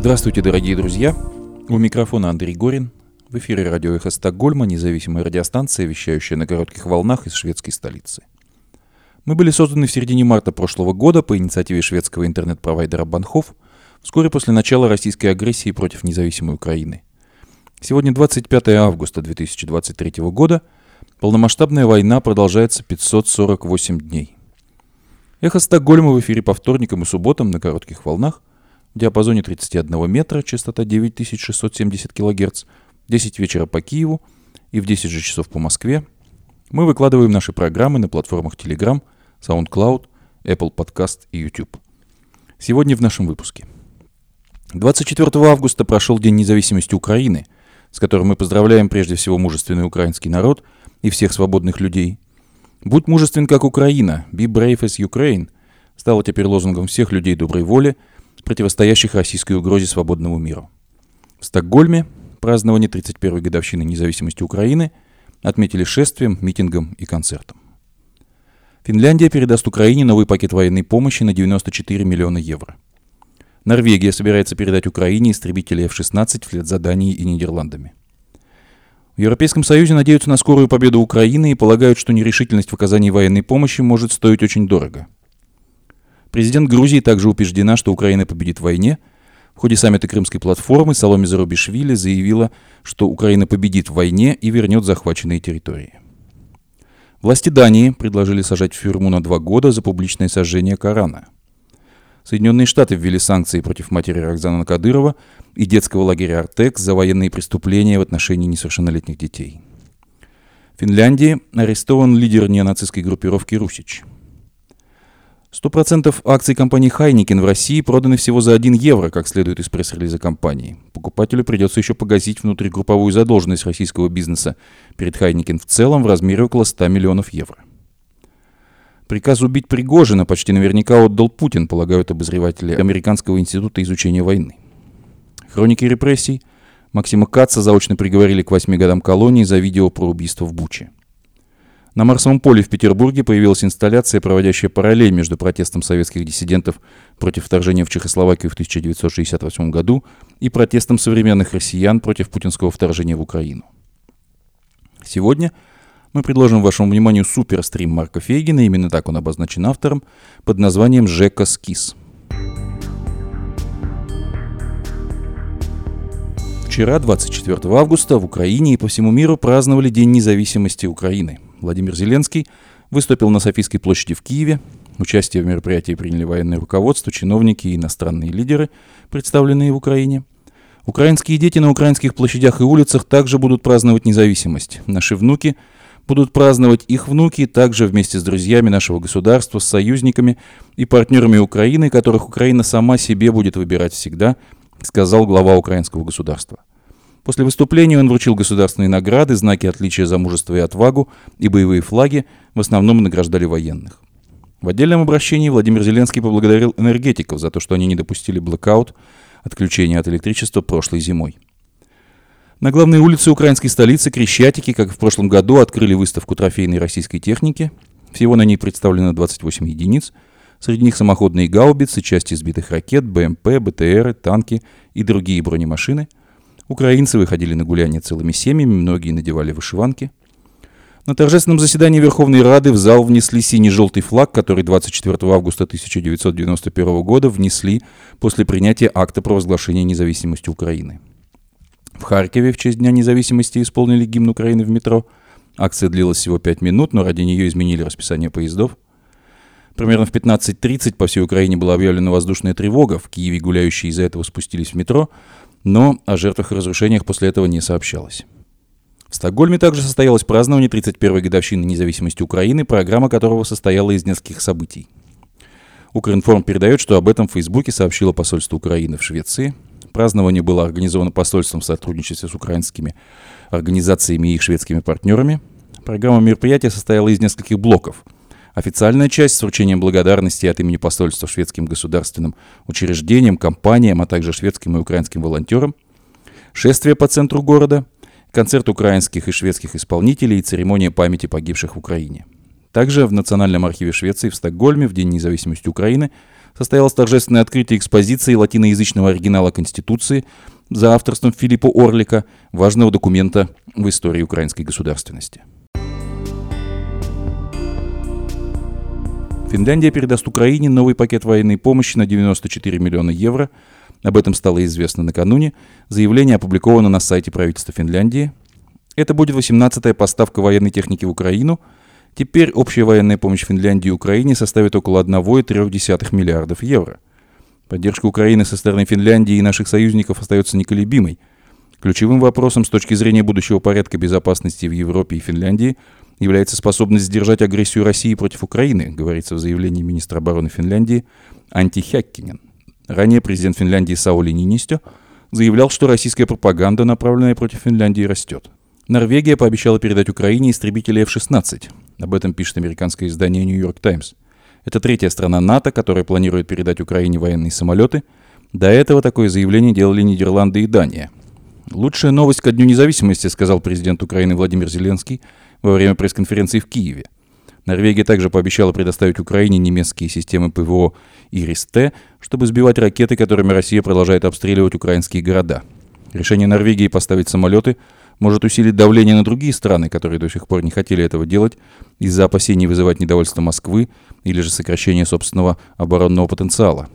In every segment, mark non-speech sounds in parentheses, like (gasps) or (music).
Здравствуйте, дорогие друзья! У микрофона Андрей Горин. В эфире радио «Эхо Стокгольма», независимая радиостанция, вещающая на коротких волнах из шведской столицы. Мы были созданы в середине марта прошлого года по инициативе шведского интернет-провайдера Банхов, вскоре после начала российской агрессии против независимой Украины. Сегодня 25 августа 2023 года. Полномасштабная война продолжается 548 дней. Эхо Стокгольма в эфире по вторникам и субботам на коротких волнах диапазоне 31 метра, частота 9670 кГц, 10 вечера по Киеву и в 10 же часов по Москве. Мы выкладываем наши программы на платформах Telegram, SoundCloud, Apple Podcast и YouTube. Сегодня в нашем выпуске. 24 августа прошел День независимости Украины, с которым мы поздравляем прежде всего мужественный украинский народ и всех свободных людей. «Будь мужествен, как Украина», «Be brave as Ukraine» стало теперь лозунгом всех людей доброй воли, противостоящих российской угрозе свободному миру. В Стокгольме празднование 31-й годовщины независимости Украины отметили шествием, митингом и концертом. Финляндия передаст Украине новый пакет военной помощи на 94 миллиона евро. Норвегия собирается передать Украине истребители F-16 вслед за Данией и Нидерландами. В Европейском Союзе надеются на скорую победу Украины и полагают, что нерешительность в оказании военной помощи может стоить очень дорого. Президент Грузии также убеждена, что Украина победит в войне. В ходе саммита Крымской платформы Соломе Зарубишвили заявила, что Украина победит в войне и вернет захваченные территории. Власти Дании предложили сажать в тюрьму на два года за публичное сожжение Корана. Соединенные Штаты ввели санкции против матери Рокзана Кадырова и детского лагеря «Артек» за военные преступления в отношении несовершеннолетних детей. В Финляндии арестован лидер неонацистской группировки «Русич». 100% акций компании Хайникин в России проданы всего за 1 евро, как следует из пресс-релиза компании. Покупателю придется еще погасить внутригрупповую задолженность российского бизнеса перед Хайникин в целом в размере около 100 миллионов евро. Приказ убить Пригожина почти наверняка отдал Путин, полагают обозреватели Американского института изучения войны. Хроники репрессий. Максима Каца заочно приговорили к 8 годам колонии за видео про убийство в Буче. На Марсовом поле в Петербурге появилась инсталляция, проводящая параллель между протестом советских диссидентов против вторжения в Чехословакию в 1968 году и протестом современных россиян против путинского вторжения в Украину. Сегодня мы предложим вашему вниманию суперстрим Марка Фейгина, именно так он обозначен автором, под названием «Жека Скис». Вчера, 24 августа, в Украине и по всему миру праздновали День независимости Украины – Владимир Зеленский выступил на Софийской площади в Киеве. Участие в мероприятии приняли военное руководство, чиновники и иностранные лидеры, представленные в Украине. Украинские дети на украинских площадях и улицах также будут праздновать независимость. Наши внуки будут праздновать их внуки также вместе с друзьями нашего государства, с союзниками и партнерами Украины, которых Украина сама себе будет выбирать всегда, сказал глава украинского государства. После выступления он вручил государственные награды, знаки отличия за мужество и отвагу и боевые флаги, в основном награждали военных. В отдельном обращении Владимир Зеленский поблагодарил энергетиков за то, что они не допустили блокаут, отключения от электричества прошлой зимой. На главной улице украинской столицы Крещатики, как и в прошлом году, открыли выставку трофейной российской техники. Всего на ней представлено 28 единиц. Среди них самоходные гаубицы, части сбитых ракет, БМП, БТРы, танки и другие бронемашины – Украинцы выходили на гуляние целыми семьями, многие надевали вышиванки. На торжественном заседании Верховной Рады в зал внесли синий-желтый флаг, который 24 августа 1991 года внесли после принятия акта провозглашения независимости Украины. В Харькове в честь Дня независимости исполнили гимн Украины в метро. Акция длилась всего 5 минут, но ради нее изменили расписание поездов. Примерно в 15.30 по всей Украине была объявлена воздушная тревога. В Киеве гуляющие из-за этого спустились в метро но о жертвах и разрушениях после этого не сообщалось. В Стокгольме также состоялось празднование 31-й годовщины независимости Украины, программа которого состояла из нескольких событий. Укринформ передает, что об этом в Фейсбуке сообщило посольство Украины в Швеции. Празднование было организовано посольством в сотрудничестве с украинскими организациями и их шведскими партнерами. Программа мероприятия состояла из нескольких блоков – Официальная часть с вручением благодарности от имени посольства шведским государственным учреждениям, компаниям, а также шведским и украинским волонтерам. Шествие по центру города, концерт украинских и шведских исполнителей и церемония памяти погибших в Украине. Также в Национальном архиве Швеции в Стокгольме в День независимости Украины состоялось торжественное открытие экспозиции латиноязычного оригинала Конституции за авторством Филиппа Орлика, важного документа в истории украинской государственности. Финляндия передаст Украине новый пакет военной помощи на 94 миллиона евро. Об этом стало известно накануне. Заявление опубликовано на сайте правительства Финляндии. Это будет 18-я поставка военной техники в Украину. Теперь общая военная помощь Финляндии и Украине составит около 1,3 миллиардов евро. Поддержка Украины со стороны Финляндии и наших союзников остается неколебимой. Ключевым вопросом с точки зрения будущего порядка безопасности в Европе и Финляндии – является способность сдержать агрессию России против Украины, говорится в заявлении министра обороны Финляндии Анти Хяккинен. Ранее президент Финляндии Саули Нинистё заявлял, что российская пропаганда, направленная против Финляндии, растет. Норвегия пообещала передать Украине истребители F-16. Об этом пишет американское издание New York Times. Это третья страна НАТО, которая планирует передать Украине военные самолеты. До этого такое заявление делали Нидерланды и Дания. «Лучшая новость ко Дню независимости», — сказал президент Украины Владимир Зеленский во время пресс-конференции в Киеве. Норвегия также пообещала предоставить Украине немецкие системы ПВО «Ирис-Т», чтобы сбивать ракеты, которыми Россия продолжает обстреливать украинские города. Решение Норвегии поставить самолеты может усилить давление на другие страны, которые до сих пор не хотели этого делать из-за опасений вызывать недовольство Москвы или же сокращения собственного оборонного потенциала.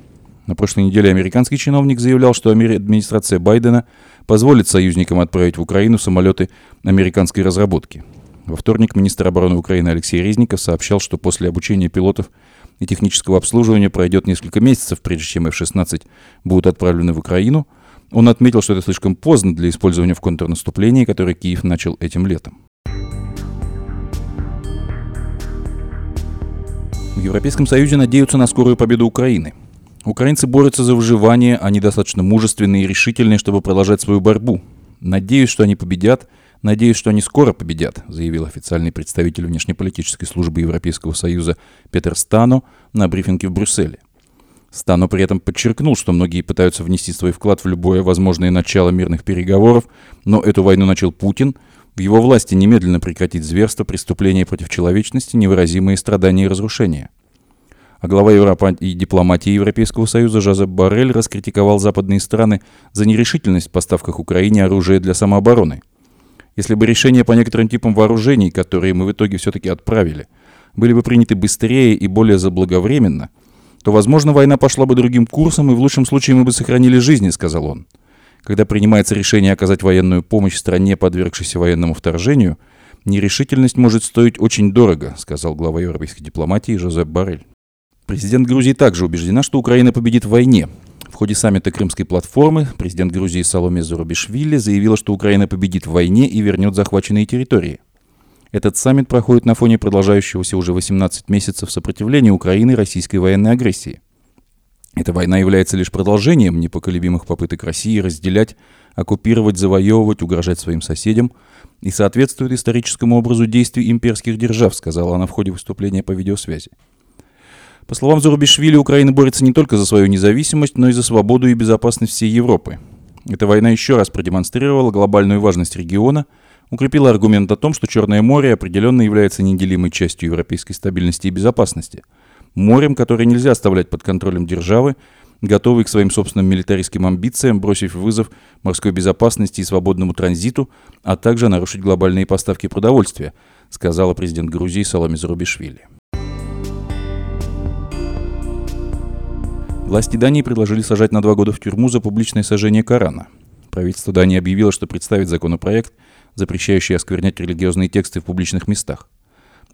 На прошлой неделе американский чиновник заявлял, что администрация Байдена позволит союзникам отправить в Украину самолеты американской разработки. Во вторник министр обороны Украины Алексей Резников сообщал, что после обучения пилотов и технического обслуживания пройдет несколько месяцев, прежде чем F-16 будут отправлены в Украину. Он отметил, что это слишком поздно для использования в контрнаступлении, которое Киев начал этим летом. В Европейском Союзе надеются на скорую победу Украины. Украинцы борются за выживание, они достаточно мужественные и решительные, чтобы продолжать свою борьбу. Надеюсь, что они победят – «Надеюсь, что они скоро победят», заявил официальный представитель внешнеполитической службы Европейского Союза Петер Стано на брифинге в Брюсселе. Стано при этом подчеркнул, что многие пытаются внести свой вклад в любое возможное начало мирных переговоров, но эту войну начал Путин. В его власти немедленно прекратить зверство, преступления против человечности, невыразимые страдания и разрушения. А глава Европа и дипломатии Европейского Союза Жозеп Барель раскритиковал западные страны за нерешительность в поставках Украине оружия для самообороны – если бы решения по некоторым типам вооружений, которые мы в итоге все-таки отправили, были бы приняты быстрее и более заблаговременно, то, возможно, война пошла бы другим курсом, и в лучшем случае мы бы сохранили жизни, сказал он. Когда принимается решение оказать военную помощь стране, подвергшейся военному вторжению, нерешительность может стоить очень дорого, сказал глава европейской дипломатии Жозеп Барель. Президент Грузии также убеждена, что Украина победит в войне, ходе саммита Крымской платформы президент Грузии Саломе Зурабишвили заявила, что Украина победит в войне и вернет захваченные территории. Этот саммит проходит на фоне продолжающегося уже 18 месяцев сопротивления Украины российской военной агрессии. Эта война является лишь продолжением непоколебимых попыток России разделять, оккупировать, завоевывать, угрожать своим соседям и соответствует историческому образу действий имперских держав, сказала она в ходе выступления по видеосвязи. По словам Зарубишвили, Украина борется не только за свою независимость, но и за свободу и безопасность всей Европы. Эта война еще раз продемонстрировала глобальную важность региона, укрепила аргумент о том, что Черное море определенно является неделимой частью европейской стабильности и безопасности. Морем, которое нельзя оставлять под контролем державы, готовой к своим собственным милитаристским амбициям, бросив вызов морской безопасности и свободному транзиту, а также нарушить глобальные поставки продовольствия, сказала президент Грузии Салами Зарубишвили. Власти Дании предложили сажать на два года в тюрьму за публичное сожжение Корана. Правительство Дании объявило, что представит законопроект, запрещающий осквернять религиозные тексты в публичных местах.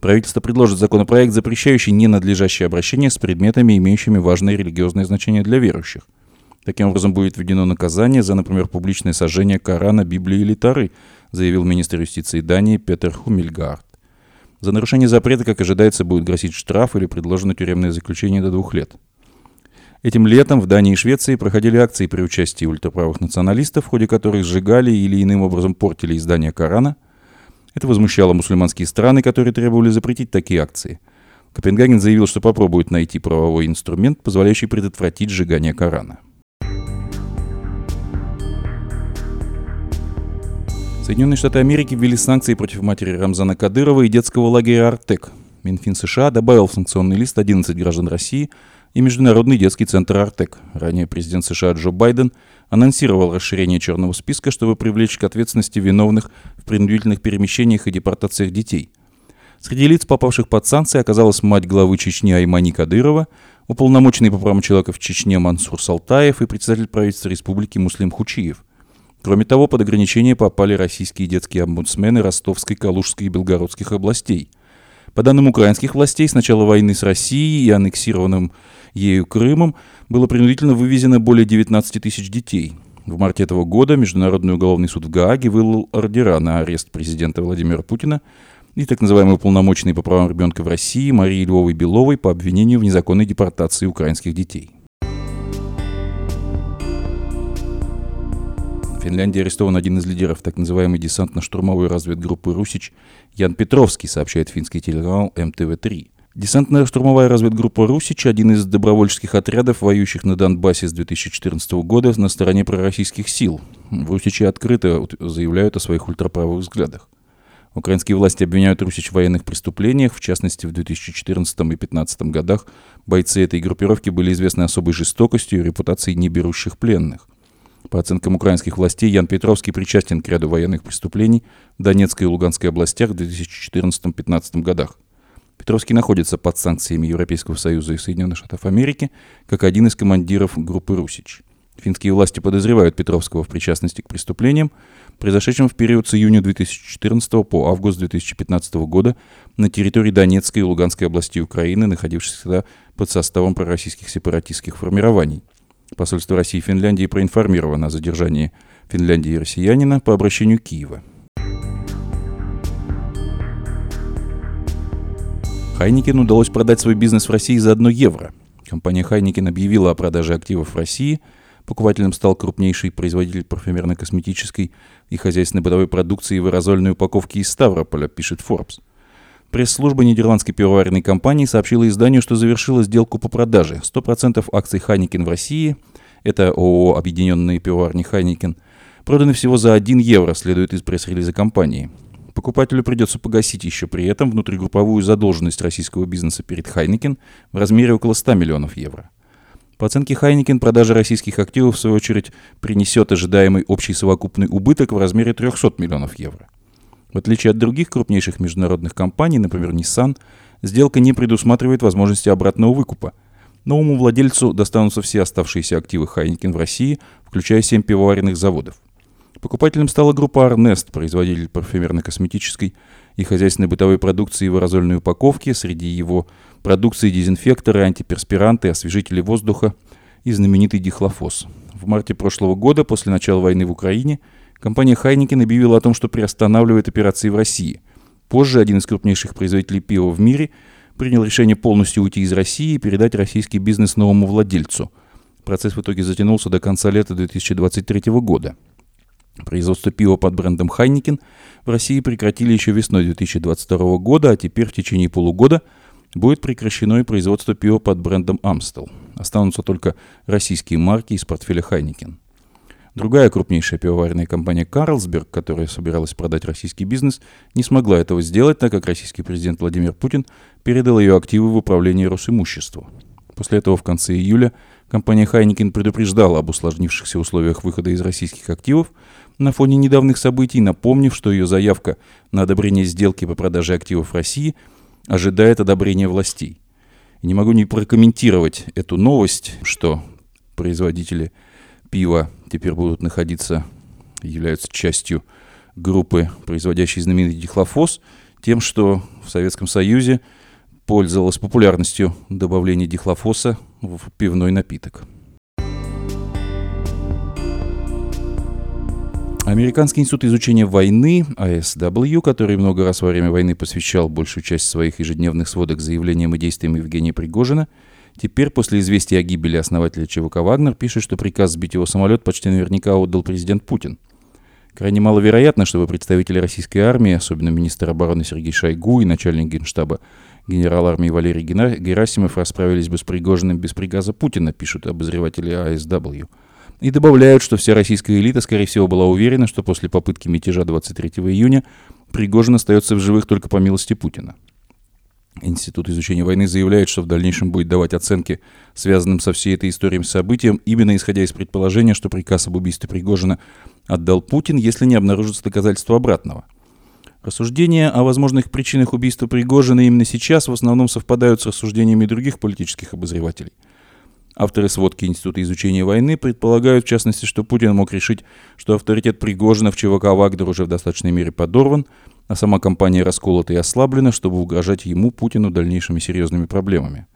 Правительство предложит законопроект, запрещающий ненадлежащее обращение с предметами, имеющими важное религиозное значение для верующих. Таким образом, будет введено наказание за, например, публичное сожжение Корана, Библии или Тары, заявил министр юстиции Дании Петер Хумельгард. За нарушение запрета, как ожидается, будет грозить штраф или предложено тюремное заключение до двух лет. Этим летом в Дании и Швеции проходили акции при участии ультраправых националистов, в ходе которых сжигали или иным образом портили издания Корана. Это возмущало мусульманские страны, которые требовали запретить такие акции. Копенгаген заявил, что попробует найти правовой инструмент, позволяющий предотвратить сжигание Корана. Соединенные Штаты Америки ввели санкции против матери Рамзана Кадырова и детского лагеря «Артек». Минфин США добавил в санкционный лист 11 граждан России – и Международный детский центр «Артек». Ранее президент США Джо Байден анонсировал расширение черного списка, чтобы привлечь к ответственности виновных в принудительных перемещениях и депортациях детей. Среди лиц, попавших под санкции, оказалась мать главы Чечни Аймани Кадырова, уполномоченный по правам человека в Чечне Мансур Салтаев и председатель правительства республики Муслим Хучиев. Кроме того, под ограничение попали российские детские омбудсмены Ростовской, Калужской и Белгородских областей. По данным украинских властей, с начала войны с Россией и аннексированным ею Крымом было принудительно вывезено более 19 тысяч детей. В марте этого года Международный уголовный суд в Гааге вылил ордера на арест президента Владимира Путина и так называемой уполномоченной по правам ребенка в России Марии Львовой Беловой по обвинению в незаконной депортации украинских детей. В Финляндии арестован один из лидеров так называемой десантно-штурмовой разведгруппы «Русич» Ян Петровский, сообщает финский телеканал МТВ-3. Десантная штурмовая разведгруппа «Русич» — один из добровольческих отрядов, воюющих на Донбассе с 2014 года на стороне пророссийских сил. В «Русиче» открыто заявляют о своих ультраправых взглядах. Украинские власти обвиняют Русич в военных преступлениях. В частности, в 2014 и 2015 годах бойцы этой группировки были известны особой жестокостью и репутацией неберущих пленных. По оценкам украинских властей, Ян Петровский причастен к ряду военных преступлений в Донецкой и Луганской областях в 2014-2015 годах. Петровский находится под санкциями Европейского Союза и Соединенных Штатов Америки как один из командиров группы «Русич». Финские власти подозревают Петровского в причастности к преступлениям, произошедшим в период с июня 2014 по август 2015 года на территории Донецкой и Луганской областей Украины, находившихся под составом пророссийских сепаратистских формирований – Посольство России и Финляндии проинформировано о задержании Финляндии россиянина по обращению Киева. Хайникин удалось продать свой бизнес в России за 1 евро. Компания Хайникин объявила о продаже активов в России. Покупателем стал крупнейший производитель парфюмерно-косметической и хозяйственной бытовой продукции в аэрозольной упаковке из Ставрополя, пишет Forbes. Пресс-служба нидерландской пивоваренной компании сообщила изданию, что завершила сделку по продаже. 100% акций Heineken в России, это ООО «Объединенные пивоварни Heineken», проданы всего за 1 евро, следует из пресс-релиза компании. Покупателю придется погасить еще при этом внутригрупповую задолженность российского бизнеса перед Heineken в размере около 100 миллионов евро. По оценке Heineken, продажа российских активов, в свою очередь, принесет ожидаемый общий совокупный убыток в размере 300 миллионов евро. В отличие от других крупнейших международных компаний, например, Nissan, сделка не предусматривает возможности обратного выкупа. Новому владельцу достанутся все оставшиеся активы Хайнекен в России, включая 7 пивоваренных заводов. Покупателем стала группа Arnest, производитель парфюмерно-косметической и хозяйственной бытовой продукции в аэрозольной упаковке, среди его продукции дезинфекторы, антиперспиранты, освежители воздуха и знаменитый дихлофос. В марте прошлого года, после начала войны в Украине, Компания Хайникин объявила о том, что приостанавливает операции в России. Позже один из крупнейших производителей пива в мире принял решение полностью уйти из России и передать российский бизнес новому владельцу. Процесс в итоге затянулся до конца лета 2023 года. Производство пива под брендом Хайникин в России прекратили еще весной 2022 года, а теперь в течение полугода будет прекращено и производство пива под брендом Amstel. Останутся только российские марки из портфеля Хайникин. Другая крупнейшая пивоваренная компания «Карлсберг», которая собиралась продать российский бизнес, не смогла этого сделать, так как российский президент Владимир Путин передал ее активы в управление Росимуществу. После этого в конце июля компания Хайникин предупреждала об усложнившихся условиях выхода из российских активов на фоне недавних событий, напомнив, что ее заявка на одобрение сделки по продаже активов России ожидает одобрения властей. И не могу не прокомментировать эту новость, что производители пива теперь будут находиться, являются частью группы, производящей знаменитый дихлофос, тем, что в Советском Союзе пользовалась популярностью добавление дихлофоса в пивной напиток. Американский институт изучения войны, ASW, который много раз во время войны посвящал большую часть своих ежедневных сводок заявлениям и действиям Евгения Пригожина – Теперь, после известия о гибели основателя ЧВК «Вагнер», пишет, что приказ сбить его самолет почти наверняка отдал президент Путин. Крайне маловероятно, чтобы представители российской армии, особенно министр обороны Сергей Шойгу и начальник генштаба генерал армии Валерий Герасимов расправились бы с Пригожиным без приказа Путина, пишут обозреватели АСW. И добавляют, что вся российская элита, скорее всего, была уверена, что после попытки мятежа 23 июня Пригожин остается в живых только по милости Путина. Институт изучения войны заявляет, что в дальнейшем будет давать оценки, связанным со всей этой историей событием, именно исходя из предположения, что приказ об убийстве Пригожина отдал Путин, если не обнаружится доказательства обратного. Рассуждения о возможных причинах убийства Пригожина именно сейчас в основном совпадают с рассуждениями других политических обозревателей. Авторы сводки Института изучения войны предполагают, в частности, что Путин мог решить, что авторитет Пригожина в ЧВК «Вагнер» уже в достаточной мере подорван, а сама компания расколота и ослаблена, чтобы угрожать ему, Путину, дальнейшими серьезными проблемами.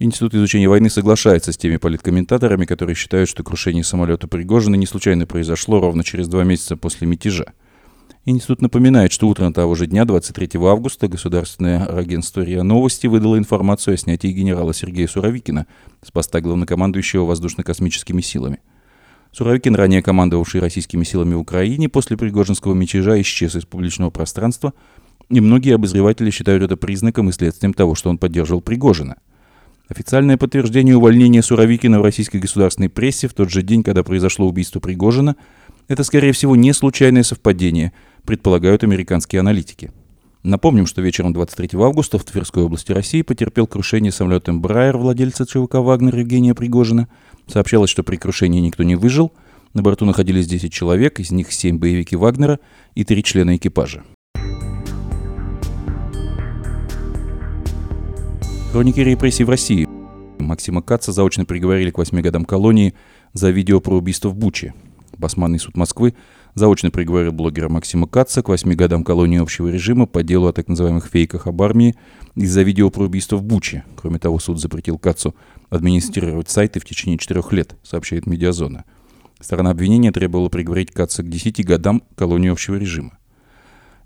Институт изучения войны соглашается с теми политкомментаторами, которые считают, что крушение самолета Пригожина не случайно произошло ровно через два месяца после мятежа. Институт напоминает, что утром того же дня, 23 августа, государственное агентство РИА Новости выдало информацию о снятии генерала Сергея Суровикина с поста главнокомандующего воздушно-космическими силами – Суровикин, ранее командовавший российскими силами в Украине, после Пригожинского мятежа исчез из публичного пространства, и многие обозреватели считают это признаком и следствием того, что он поддерживал Пригожина. Официальное подтверждение увольнения Суровикина в российской государственной прессе в тот же день, когда произошло убийство Пригожина, это, скорее всего, не случайное совпадение, предполагают американские аналитики. Напомним, что вечером 23 августа в Тверской области России потерпел крушение самолет Embraer владельца ЧВК «Вагнер» Евгения Пригожина. Сообщалось, что при крушении никто не выжил. На борту находились 10 человек, из них 7 боевики Вагнера и 3 члена экипажа. Хроники репрессий в России. Максима Каца заочно приговорили к 8 годам колонии за видео про убийство в Буче. Басманный суд Москвы заочно приговорил блогера Максима Каца к 8 годам колонии общего режима по делу о так называемых фейках об армии из-за видео про убийство в Буче. Кроме того, суд запретил Кацу администрировать сайты в течение четырех лет, сообщает Медиазона. Сторона обвинения требовала приговорить Каца к 10 годам колонии общего режима.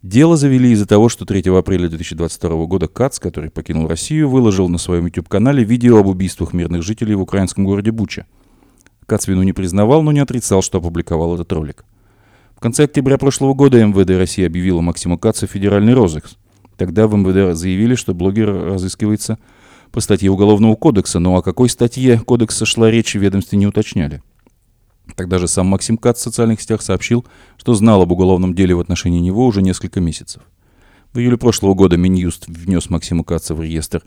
Дело завели из-за того, что 3 апреля 2022 года Кац, который покинул Россию, выложил на своем YouTube-канале видео об убийствах мирных жителей в украинском городе Буча. Кац вину не признавал, но не отрицал, что опубликовал этот ролик. Конце октября прошлого года МВД России объявила Максиму Кацу федеральный розыск. Тогда в МВД заявили, что блогер разыскивается по статье Уголовного кодекса, но о какой статье кодекса шла речь ведомстве не уточняли. Тогда же сам Максим Кац в социальных сетях сообщил, что знал об уголовном деле в отношении него уже несколько месяцев. В июле прошлого года Минюст внес Максима Каца в реестр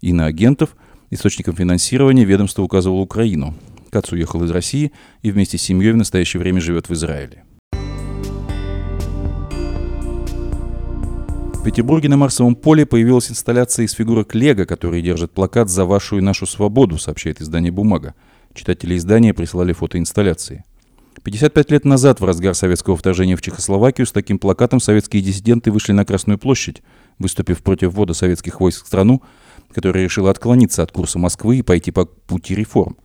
иноагентов. Источником финансирования ведомство указывало Украину. Кац уехал из России и вместе с семьей в настоящее время живет в Израиле. В Петербурге на Марсовом поле появилась инсталляция из фигурок Лего, которые держат плакат «За вашу и нашу свободу», сообщает издание «Бумага». Читатели издания прислали фото инсталляции. 55 лет назад, в разгар советского вторжения в Чехословакию, с таким плакатом советские диссиденты вышли на Красную площадь, выступив против ввода советских войск в страну, которая решила отклониться от курса Москвы и пойти по пути реформ.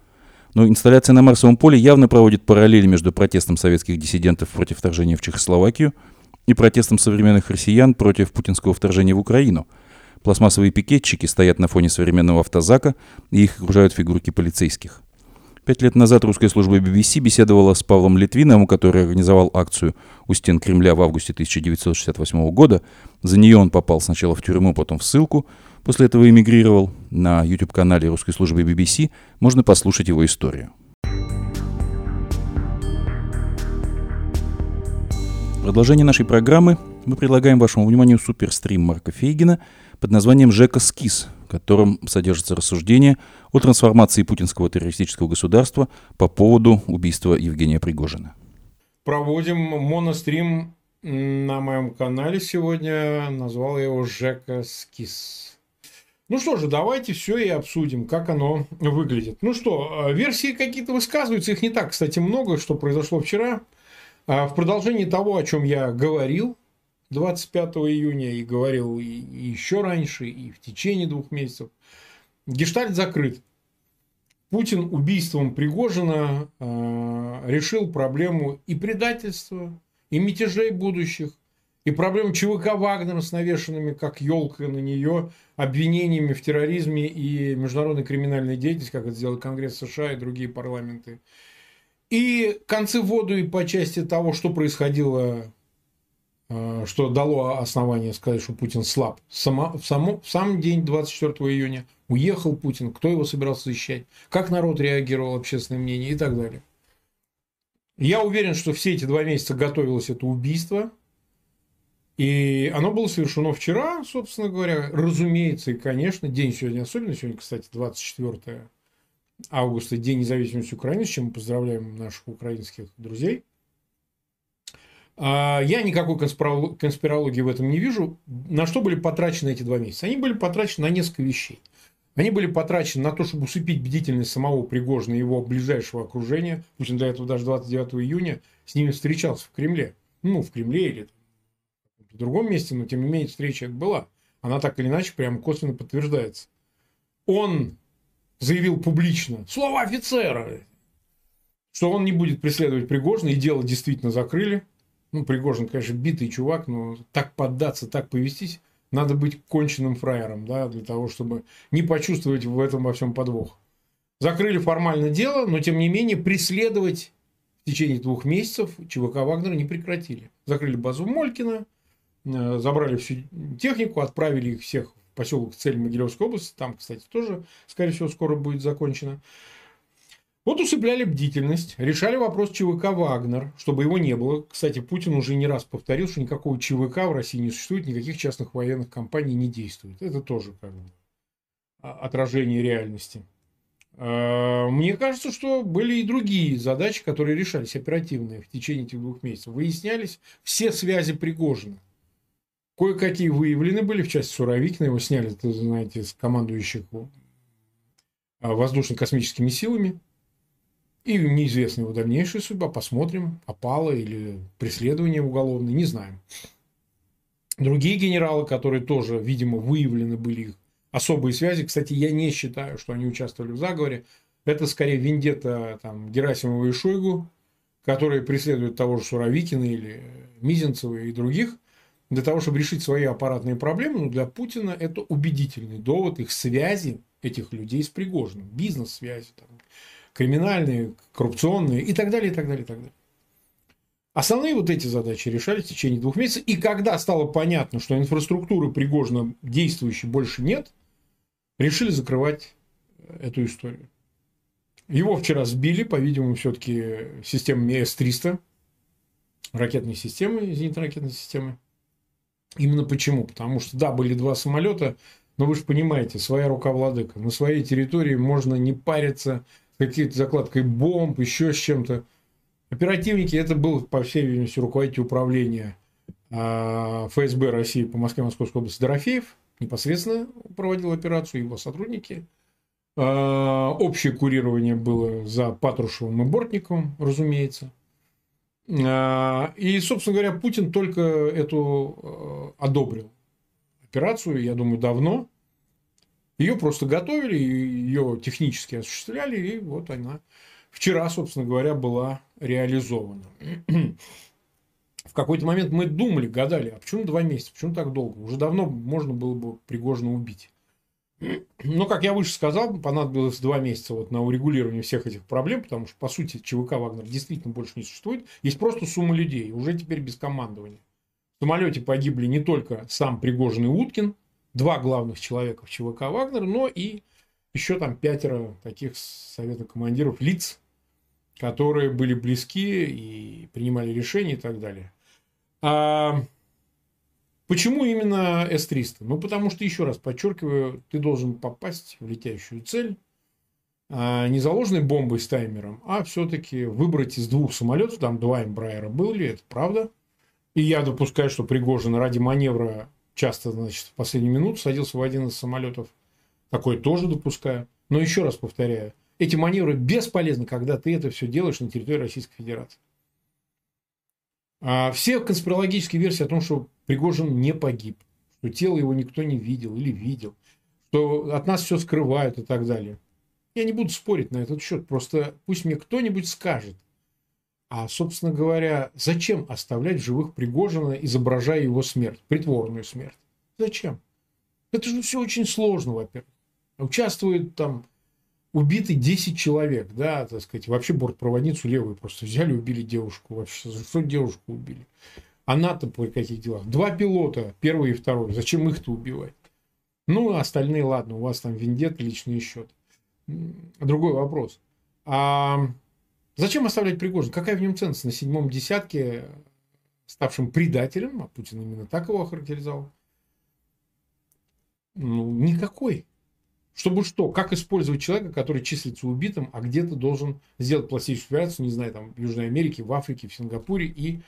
Но инсталляция на Марсовом поле явно проводит параллели между протестом советских диссидентов против вторжения в Чехословакию – и протестом современных россиян против путинского вторжения в Украину. Пластмассовые пикетчики стоят на фоне современного автозака, и их окружают фигурки полицейских. Пять лет назад русская служба BBC беседовала с Павлом Литвиновым, который организовал акцию у стен Кремля в августе 1968 года. За нее он попал сначала в тюрьму, потом в ссылку. После этого эмигрировал. На YouTube-канале русской службы BBC можно послушать его историю. Продолжение нашей программы мы предлагаем вашему вниманию суперстрим Марка Фейгина под названием «Жека Скис», в котором содержится рассуждение о трансформации путинского террористического государства по поводу убийства Евгения Пригожина. Проводим монострим на моем канале сегодня. Назвал я его «Жека Скис». Ну что же, давайте все и обсудим, как оно выглядит. Ну что, версии какие-то высказываются, их не так, кстати, много, что произошло вчера. А в продолжении того, о чем я говорил 25 июня и говорил и еще раньше, и в течение двух месяцев, гештальт закрыт. Путин убийством Пригожина э, решил проблему и предательства, и мятежей будущих, и проблему ЧВК Вагнера с навешенными, как елка на нее, обвинениями в терроризме и международной криминальной деятельности, как это сделал Конгресс США и другие парламенты и концы в воду и по части того, что происходило, э, что дало основание сказать, что Путин слаб. Само, в, само, в сам день 24 июня уехал Путин, кто его собирался защищать, как народ реагировал, общественное мнение и так далее. Я уверен, что все эти два месяца готовилось это убийство. И оно было совершено вчера, собственно говоря, разумеется, и, конечно, день сегодня особенный. Сегодня, кстати, 24 августа, День независимости Украины, с чем мы поздравляем наших украинских друзей. А, я никакой конспирологии в этом не вижу. На что были потрачены эти два месяца? Они были потрачены на несколько вещей. Они были потрачены на то, чтобы усыпить бдительность самого Пригожина и его ближайшего окружения. Путин до этого даже 29 июня с ними встречался в Кремле. Ну, в Кремле или в другом месте, но тем не менее встреча была. Она так или иначе прямо косвенно подтверждается. Он заявил публично, слова офицера, что он не будет преследовать Пригожина, и дело действительно закрыли. Ну, Пригожин, конечно, битый чувак, но так поддаться, так повестись, надо быть конченным фраером, да, для того, чтобы не почувствовать в этом во всем подвох. Закрыли формально дело, но тем не менее преследовать в течение двух месяцев ЧВК Вагнера не прекратили. Закрыли базу Молькина, Э, забрали всю технику, отправили их всех поселок Цель Могилевской области. Там, кстати, тоже, скорее всего, скоро будет закончено. Вот усыпляли бдительность, решали вопрос ЧВК «Вагнер», чтобы его не было. Кстати, Путин уже не раз повторил, что никакого ЧВК в России не существует, никаких частных военных компаний не действует. Это тоже как бы отражение реальности. Э, мне кажется, что были и другие задачи, которые решались оперативные в течение этих двух месяцев. Выяснялись все связи Пригожина – Кое-какие выявлены были в части Суровикина, его сняли, ты знаете, с командующих а, воздушно-космическими силами. И неизвестна его дальнейшая судьба. Посмотрим, попало или преследование уголовное, не знаем. Другие генералы, которые тоже, видимо, выявлены были их особые связи. Кстати, я не считаю, что они участвовали в заговоре. Это скорее вендета там, Герасимова и Шойгу, которые преследуют того же Суровикина или Мизинцева и других для того, чтобы решить свои аппаратные проблемы, но для Путина это убедительный довод их связи этих людей с Пригожиным, бизнес-связи, там, криминальные, коррупционные и так далее, и так далее, и так далее. Основные вот эти задачи решались в течение двух месяцев. И когда стало понятно, что инфраструктуры Пригожина действующей больше нет, решили закрывать эту историю. Его вчера сбили, по-видимому, все-таки системами С-300, ракетной системы, зенитно-ракетной системы. Именно почему? Потому что, да, были два самолета, но вы же понимаете, своя рука владыка. На своей территории можно не париться с какой-то закладкой бомб, еще с чем-то. Оперативники, это был, по всей видимости, руководитель управления а, ФСБ России по Москве, Московской области Дорофеев, непосредственно проводил операцию, его сотрудники. А, общее курирование было за Патрушевым и Бортниковым, разумеется. А, и, собственно говоря, Путин только эту э, одобрил операцию, я думаю, давно. Ее просто готовили, ее технически осуществляли, и вот она вчера, собственно говоря, была реализована. (clears throat) В какой-то момент мы думали, гадали, а почему два месяца, почему так долго? Уже давно можно было бы Пригожина убить. Но, как я выше сказал, понадобилось два месяца вот на урегулирование всех этих проблем, потому что, по сути, ЧВК «Вагнер» действительно больше не существует. Есть просто сумма людей, уже теперь без командования. В самолете погибли не только сам Пригожин и Уткин, два главных человека в ЧВК «Вагнер», но и еще там пятеро таких совета командиров лиц, которые были близки и принимали решения и так далее. А Почему именно S-300? Ну, потому что, еще раз подчеркиваю, ты должен попасть в летящую цель а не заложенной бомбой с таймером, а все-таки выбрать из двух самолетов, там два Эмбрайера были, это правда. И я допускаю, что Пригожин ради маневра часто, значит, в последнюю минуту садился в один из самолетов. Такое тоже допускаю. Но еще раз повторяю, эти маневры бесполезны, когда ты это все делаешь на территории Российской Федерации. А все конспирологические версии о том, что Пригожин не погиб, что тело его никто не видел или видел, что от нас все скрывают и так далее. Я не буду спорить на этот счет, просто пусть мне кто-нибудь скажет. А, собственно говоря, зачем оставлять живых Пригожина, изображая его смерть, притворную смерть? Зачем? Это же все очень сложно, во-первых. Участвует там убиты 10 человек, да, так сказать, вообще бортпроводницу левую просто взяли, убили девушку, вообще, за что девушку убили? Она-то по каких делах? Два пилота, первый и второй, зачем их-то убивать? Ну, а остальные, ладно, у вас там вендет, личный счет. Другой вопрос. А зачем оставлять Пригожин? Какая в нем ценность? На седьмом десятке ставшим предателем, а Путин именно так его охарактеризовал, ну, никакой. Чтобы что? Как использовать человека, который числится убитым, а где-то должен сделать пластическую операцию, не знаю, там, в Южной Америке, в Африке, в Сингапуре, и,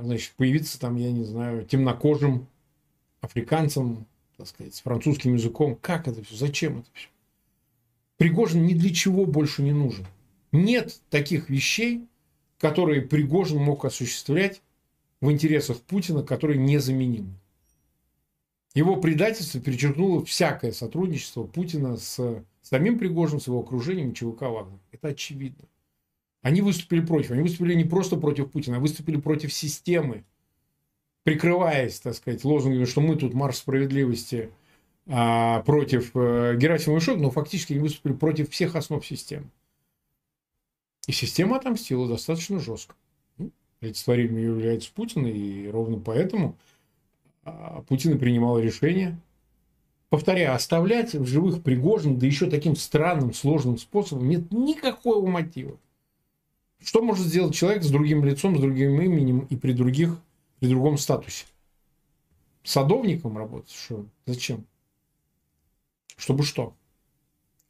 значит, появиться там, я не знаю, темнокожим африканцем, так сказать, с французским языком. Как это все? Зачем это все? Пригожин ни для чего больше не нужен. Нет таких вещей, которые Пригожин мог осуществлять в интересах Путина, которые незаменимы. Его предательство перечеркнуло всякое сотрудничество Путина с самим Пригожиным, с его окружением ЧВК Вагнер. Это очевидно. Они выступили против. Они выступили не просто против Путина, а выступили против системы, прикрываясь, так сказать, лозунгами, что мы тут марш справедливости а, против а, Герасимова и но фактически они выступили против всех основ системы. И система отомстила достаточно жестко. Ну, олицетворением является Путин, и ровно поэтому а Путин принимал решение, повторяю, оставлять в живых Пригожин, да еще таким странным, сложным способом, нет никакого мотива. Что может сделать человек с другим лицом, с другим именем и при других, при другом статусе? Садовником работать? Что? Зачем? Чтобы что?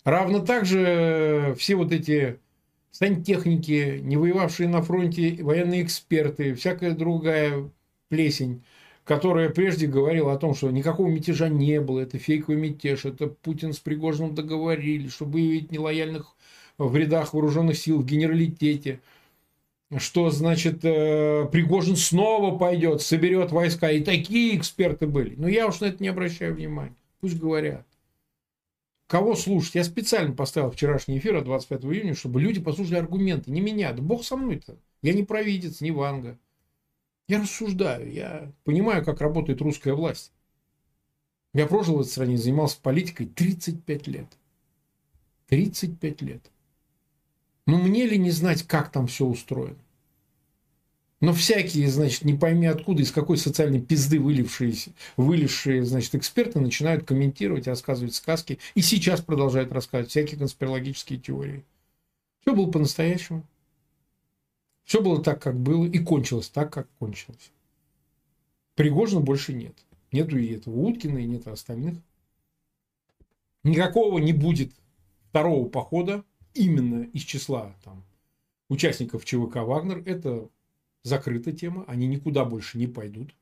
Равно так же все вот эти сантехники, не воевавшие на фронте военные эксперты, всякая другая плесень, которая прежде говорила о том, что никакого мятежа не было, это фейковый мятеж, это Путин с Пригожиным договорились, чтобы выявить нелояльных в рядах вооруженных сил в генералитете, что, значит, э, Пригожин снова пойдет, соберет войска. И такие эксперты были. Но я уж на это не обращаю внимания. Пусть говорят. Кого слушать? Я специально поставил вчерашний эфир от 25 июня, чтобы люди послушали аргументы. Не меня, да бог со мной-то. Я не провидец, не Ванга. Я рассуждаю, я понимаю, как работает русская власть. Я прожил в этой стране, занимался политикой 35 лет. 35 лет. Ну, мне ли не знать, как там все устроено? Но всякие, значит, не пойми откуда, из какой социальной пизды вылившиеся, вылившие, значит, эксперты начинают комментировать, рассказывать сказки. И сейчас продолжают рассказывать всякие конспирологические теории. Все было по-настоящему. Все было так, как было, и кончилось так, как кончилось. Пригожина больше нет. Нету и этого Уткина, и нет остальных. Никакого не будет второго похода именно из числа там, участников ЧВК «Вагнер». Это закрытая тема, они никуда больше не пойдут.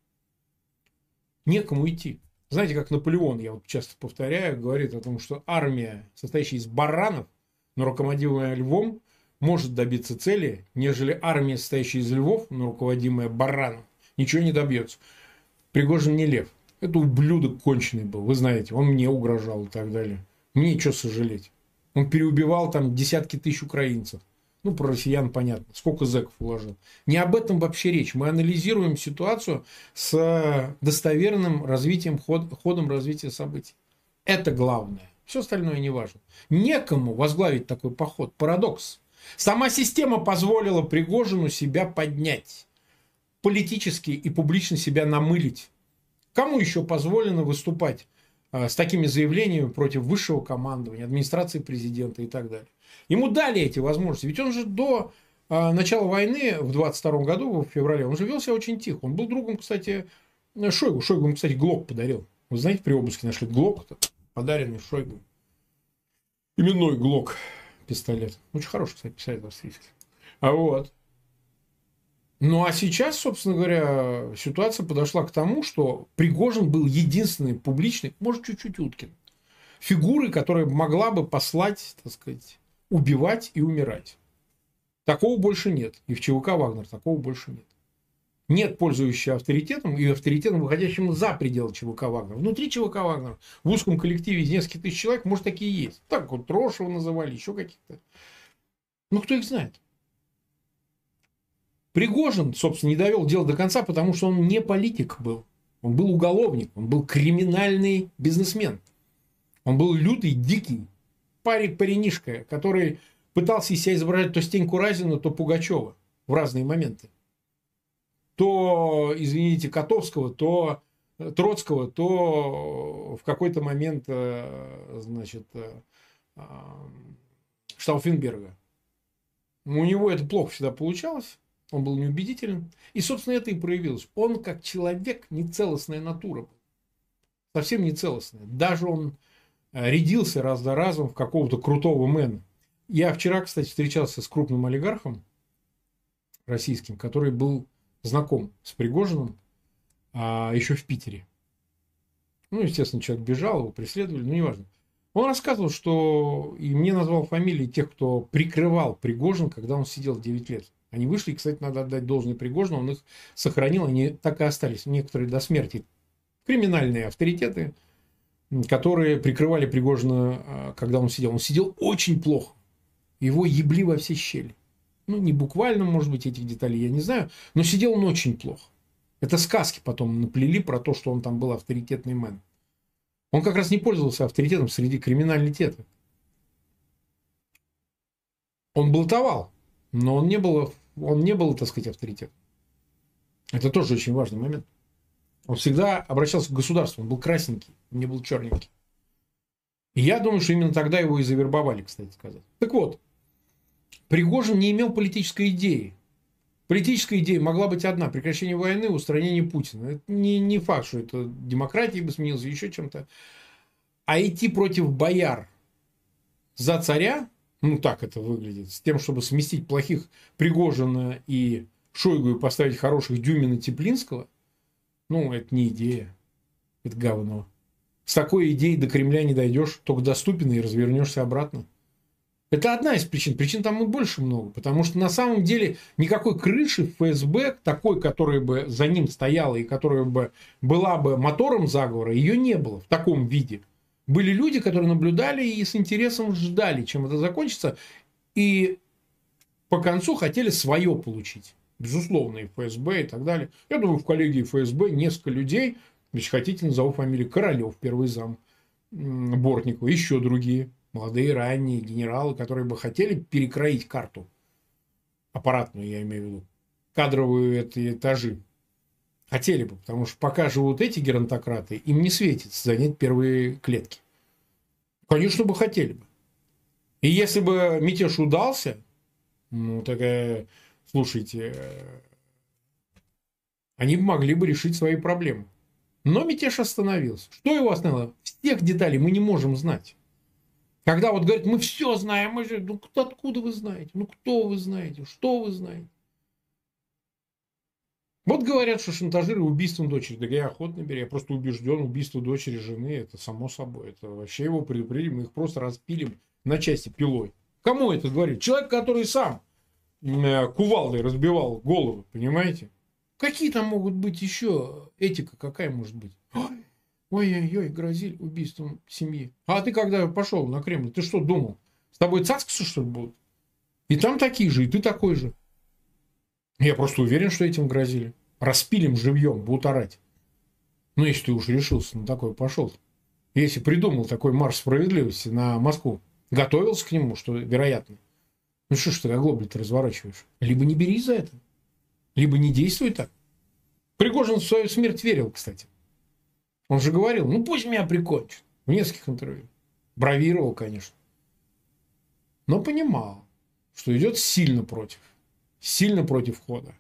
Некому идти. Знаете, как Наполеон, я вот часто повторяю, говорит о том, что армия, состоящая из баранов, но руководимая львом, может добиться цели, нежели армия, состоящая из львов, но руководимая бараном, ничего не добьется. Пригожин не лев. Это ублюдок конченый был, вы знаете, он мне угрожал и так далее. Мне что сожалеть. Он переубивал там десятки тысяч украинцев. Ну, про россиян понятно. Сколько зэков уложил. Не об этом вообще речь. Мы анализируем ситуацию с достоверным развитием, ход, ходом развития событий. Это главное. Все остальное не важно. Некому возглавить такой поход. Парадокс. Сама система позволила Пригожину себя поднять, политически и публично себя намылить. Кому еще позволено выступать с такими заявлениями против высшего командования, администрации президента и так далее? Ему дали эти возможности. Ведь он же до а, начала войны в 22 году, в феврале, он же вел себя очень тихо. Он был другом, кстати, Шойгу. Шойгу ему, кстати, Глок подарил. Вы знаете, при обыске нашли Глок, подаренный Шойгу. Именной Глок пистолет. Очень хороший, кстати, пистолет австрийский. А вот. Ну, а сейчас, собственно говоря, ситуация подошла к тому, что Пригожин был единственный публичный, может, чуть-чуть Уткин, фигурой, которая могла бы послать, так сказать, убивать и умирать. Такого больше нет. И в ЧВК «Вагнер» такого больше нет нет пользующего авторитетом и авторитетом, выходящим за пределы ЧВК Вагнера. Внутри ЧВК Вагнера в узком коллективе из нескольких тысяч человек, может, такие есть. Так вот, Трошева называли, еще каких-то. Ну, кто их знает? Пригожин, собственно, не довел дело до конца, потому что он не политик был. Он был уголовник, он был криминальный бизнесмен. Он был лютый, дикий парик паренишка, который пытался из себя изображать то Стеньку Разина, то Пугачева в разные моменты то, извините, Котовского, то Троцкого, то в какой-то момент, э, значит, э, Штауфенберга. У него это плохо всегда получалось. Он был неубедителен. И, собственно, это и проявилось. Он, как человек, нецелостная натура. Совсем нецелостная. Даже он э, рядился раз за разом в какого-то крутого мэна. Я вчера, кстати, встречался с крупным олигархом российским, который был знаком с Пригожиным а, еще в Питере. Ну, естественно, человек бежал, его преследовали, ну, неважно. Он рассказывал, что и мне назвал фамилии тех, кто прикрывал Пригожин, когда он сидел 9 лет. Они вышли, кстати, надо отдать должное Пригожину, он их сохранил, они так и остались, некоторые до смерти. Криминальные авторитеты, которые прикрывали Пригожина, а, когда он сидел. Он сидел очень плохо. Его ебли во все щели. Ну, не буквально, может быть, этих деталей я не знаю, но сидел он очень плохо. Это сказки потом наплели про то, что он там был авторитетный мэн. Он как раз не пользовался авторитетом среди криминалитета. Он болтовал, но он не был, он не был, так сказать, авторитетом. Это тоже очень важный момент. Он всегда обращался к государству, он был красненький, не был черненький. И я думаю, что именно тогда его и завербовали, кстати сказать. Так вот, Пригожин не имел политической идеи. Политическая идея могла быть одна – прекращение войны, устранение Путина. Это не, не факт, что это демократия бы сменилась, еще чем-то. А идти против бояр за царя, ну так это выглядит, с тем, чтобы сместить плохих Пригожина и Шойгу и поставить хороших Дюмина Теплинского, ну, это не идея, это говно. С такой идеей до Кремля не дойдешь, только доступен и развернешься обратно. Это одна из причин. Причин там и больше много. Потому что на самом деле никакой крыши ФСБ, такой, которая бы за ним стояла и которая бы была бы мотором заговора, ее не было в таком виде. Были люди, которые наблюдали и с интересом ждали, чем это закончится. И по концу хотели свое получить. Безусловно, и ФСБ и так далее. Я думаю, в коллегии ФСБ несколько людей, если хотите, назову фамилию Королев, первый зам Бортникова, еще другие молодые ранние генералы, которые бы хотели перекроить карту, аппаратную я имею в виду, кадровые эти этажи. Хотели бы, потому что пока живут эти геронтократы, им не светит занять первые клетки. Конечно бы хотели бы. И если бы мятеж удался, ну, такая, слушайте, они могли бы решить свои проблемы. Но мятеж остановился. Что его остановило? Всех деталей мы не можем знать. Когда вот говорят, мы все знаем, мы же, ну откуда вы знаете? Ну кто вы знаете? Что вы знаете? Вот говорят, что шантажируют убийством дочери. Да я охотно беру. Я просто убежден, убийство дочери жены, это само собой. Это вообще его предупредим, мы их просто распилим на части пилой. Кому это говорит? Человек, который сам э, кувалдой разбивал голову, понимаете? Какие там могут быть еще этика, какая может быть? (gasps) Ой-ой-ой, грозили убийством семьи. А ты когда пошел на Кремль, ты что думал? С тобой цацкаться, что ли, будут? И там такие же, и ты такой же. Я просто уверен, что этим грозили. Распилим живьем, будут орать. Ну, если ты уж решился на такое пошел. Если придумал такой марш справедливости на Москву, готовился к нему, что вероятно. Ну что ж ты оглобли-то разворачиваешь? Либо не бери за это, либо не действуй так. Пригожин в свою смерть верил, кстати. Он же говорил, ну пусть меня прикончат. В нескольких интервью. Бравировал, конечно. Но понимал, что идет сильно против. Сильно против хода.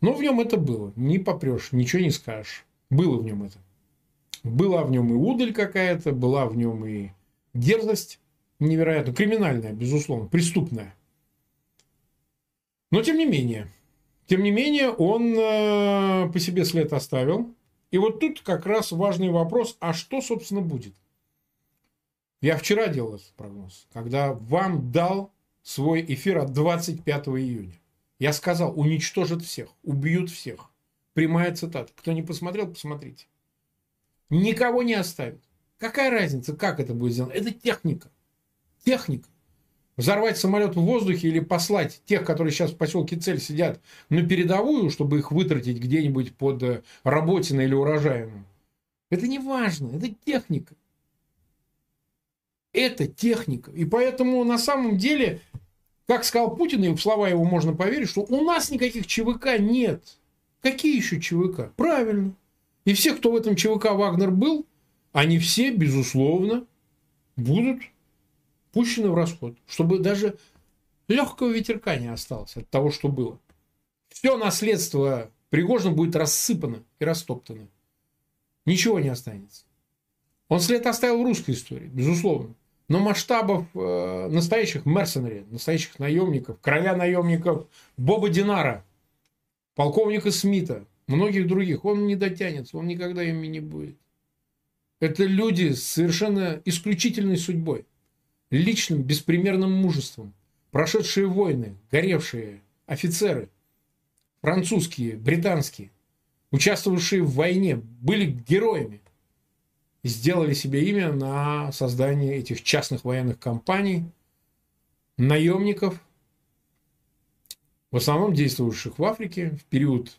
Но в нем это было. Не попрешь, ничего не скажешь. Было в нем это. Была в нем и удаль какая-то, была в нем и дерзость невероятно, криминальная, безусловно, преступная. Но тем не менее, тем не менее, он э, по себе след оставил. И вот тут как раз важный вопрос, а что, собственно, будет? Я вчера делал этот прогноз, когда вам дал свой эфир от 25 июня. Я сказал, уничтожат всех, убьют всех. Прямая цитата. Кто не посмотрел, посмотрите. Никого не оставят. Какая разница, как это будет сделано? Это техника. Техника взорвать самолет в воздухе или послать тех, которые сейчас в поселке Цель сидят, на передовую, чтобы их вытратить где-нибудь под э, Работино или Урожаем. Это не важно, это техника. Это техника. И поэтому на самом деле, как сказал Путин, и в слова его можно поверить, что у нас никаких ЧВК нет. Какие еще ЧВК? Правильно. И все, кто в этом ЧВК Вагнер был, они все, безусловно, будут пущены в расход, чтобы даже легкого ветерка не осталось от того, что было. Все наследство Пригожина будет рассыпано и растоптано. Ничего не останется. Он след оставил в русской истории, безусловно. Но масштабов э, настоящих мерсенари, настоящих наемников, короля наемников Боба Динара, полковника Смита, многих других, он не дотянется, он никогда ими не будет. Это люди с совершенно исключительной судьбой, личным беспримерным мужеством, прошедшие войны, горевшие офицеры, французские, британские, участвовавшие в войне, были героями сделали себе имя на создании этих частных военных компаний, наемников, в основном действовавших в Африке в период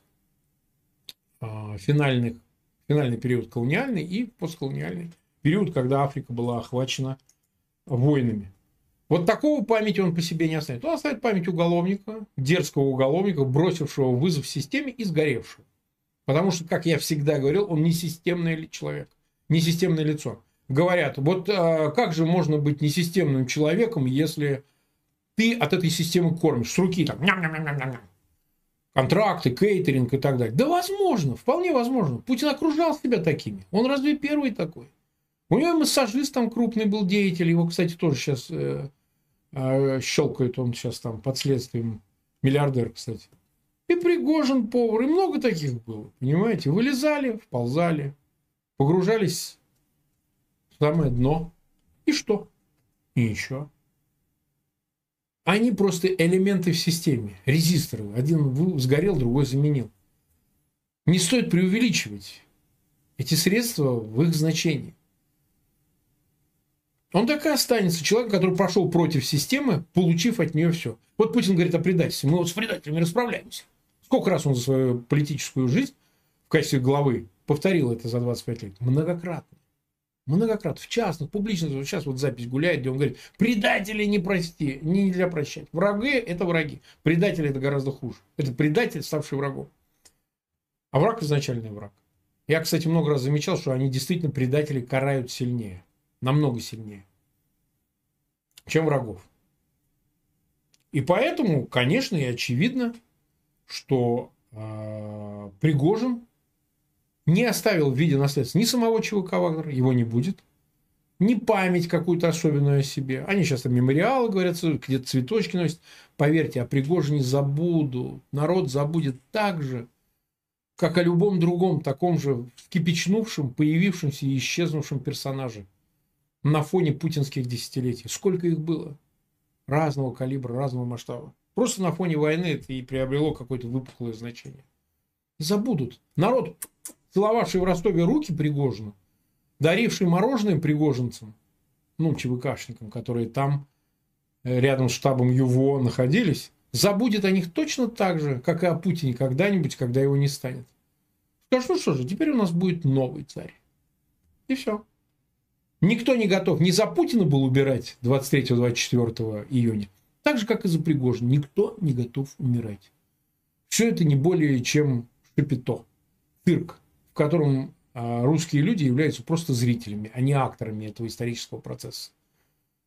э, финальных, финальный период колониальный и постколониальный период, когда Африка была охвачена войнами. Вот такого памяти он по себе не оставит. Он оставит память уголовника, дерзкого уголовника, бросившего вызов системе и сгоревшего. Потому что, как я всегда говорил, он не системный человек, не системное лицо. Говорят, вот а, как же можно быть несистемным человеком, если ты от этой системы кормишь с руки, там, ням -ням -ням -ням контракты, кейтеринг и так далее. Да возможно, вполне возможно. Путин окружал себя такими. Он разве первый такой? У него массажист там крупный был деятель, его, кстати, тоже сейчас э, э, щелкает он сейчас там под следствием. Миллиардер, кстати. И Пригожин повар, и много таких было, понимаете? Вылезали, вползали, погружались в самое дно. И что? И еще. Они просто элементы в системе, резисторы. Один сгорел, другой заменил. Не стоит преувеличивать эти средства в их значении. Он так и останется человеком, который прошел против системы, получив от нее все. Вот Путин говорит о предательстве. Мы вот с предателями расправляемся. Сколько раз он за свою политическую жизнь в качестве главы повторил это за 25 лет? Многократно. Многократно. В частных, публичных. Вот сейчас вот запись гуляет, где он говорит, предатели не прости, нельзя прощать. Враги – это враги. Предатели – это гораздо хуже. Это предатель, ставший врагом. А враг – изначальный враг. Я, кстати, много раз замечал, что они действительно предатели карают сильнее намного сильнее, чем врагов. И поэтому, конечно, и очевидно, что э, Пригожин не оставил в виде наследства ни самого ЧВК Вагнера, его не будет, ни память какую-то особенную о себе. Они сейчас там мемориалы говорят, где-то цветочки носят. Поверьте, о Пригожине забуду. Народ забудет так же, как о любом другом таком же вкипячнувшем, появившемся и исчезнувшем персонаже – на фоне путинских десятилетий. Сколько их было? Разного калибра, разного масштаба. Просто на фоне войны это и приобрело какое-то выпуклое значение. Забудут. Народ, целовавший в Ростове руки Пригожину, даривший мороженое пригожинцам, ну, ЧВКшникам, которые там э, рядом с штабом ЮВО находились, забудет о них точно так же, как и о Путине когда-нибудь, когда его не станет. Скажут, ну что же, теперь у нас будет новый царь. И все. Никто не готов ни за Путина был убирать 23-24 июня, так же, как и за Пригожина. Никто не готов умирать. Все это не более чем шапито, цирк, котором а, русские люди являются просто зрителями, а не акторами этого исторического процесса.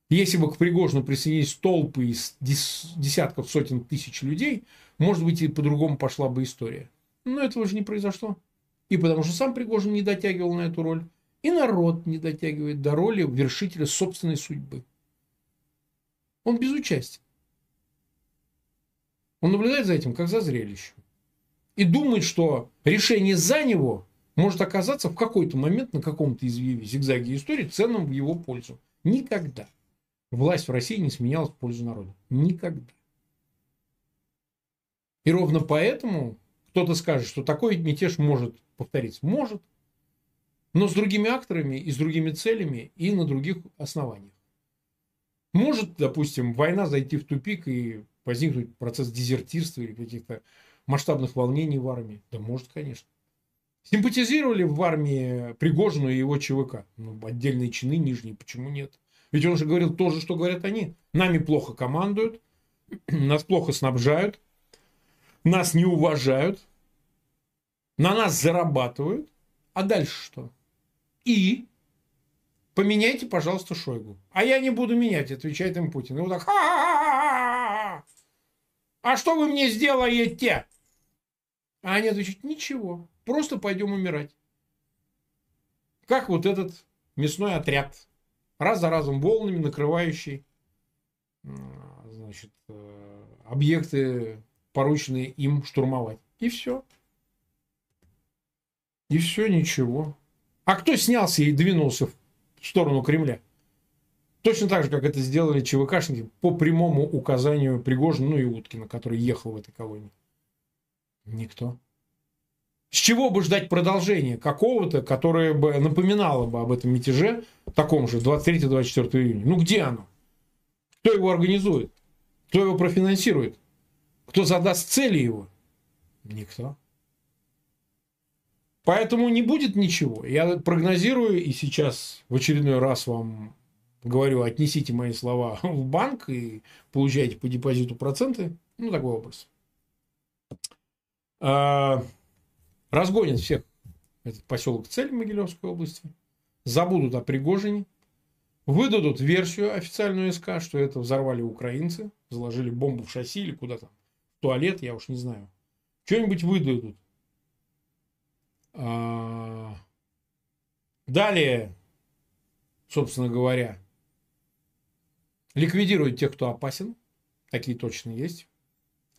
Если бы к Пригожину присоединились толпы из десятков, сотен тысяч людей, может быть, и по-другому пошла бы история. Но этого же не произошло. И потому что сам Пригожин не дотягивал на эту роль, и народ не дотягивает до роли вершителя собственной судьбы. Он безучастен. Он наблюдает за этим, как за зрелищем. И думает, что решение за него может оказаться в какой-то момент на каком-то извиве зигзаге истории ценным в его пользу. Никогда. Власть в России не сменялась в пользу народа. Никогда. И ровно поэтому кто-то скажет, что такой мятеж может повториться. Может но с другими акторами и с другими целями и на других основаниях. Может, допустим, война зайти в тупик и возникнуть процесс дезертирства или каких-то масштабных волнений в армии? Да может, конечно. Симпатизировали в армии Пригожину и его ЧВК? Ну, отдельные чины нижние, почему нет? Ведь он же говорил то же, что говорят они. Нами плохо командуют, (clears throat) нас плохо снабжают, нас не уважают, на нас зарабатывают. А дальше что? И поменяйте, пожалуйста, Шойгу. А я не буду менять, отвечает им Путин. И вот так, А что вы мне сделаете? А они отвечают, ничего, просто пойдем умирать. Как вот этот мясной отряд, раз за разом волнами накрывающий значит, э, объекты, порученные им штурмовать. И все. И все, ничего. А кто снялся и двинулся в сторону Кремля? Точно так же, как это сделали ЧВКшники по прямому указанию Пригожина, ну и Уткина, который ехал в этой колонии. Никто. С чего бы ждать продолжения какого-то, которое бы напоминало бы об этом мятеже, таком же, 23-24 июня? Ну где оно? Кто его организует? Кто его профинансирует? Кто задаст цели его? Никто. Поэтому не будет ничего. Я прогнозирую и сейчас в очередной раз вам говорю, отнесите мои слова (laughs) в банк и получайте по депозиту проценты. Ну, такой образ. Разгонят всех этот поселок Цель Могилевской области. Забудут о Пригожине. Выдадут версию официальную СК, что это взорвали украинцы. Заложили бомбу в шасси или куда там. В туалет, я уж не знаю. Что-нибудь выдадут. А, далее, собственно говоря, ликвидируют тех, кто опасен. Такие точно есть.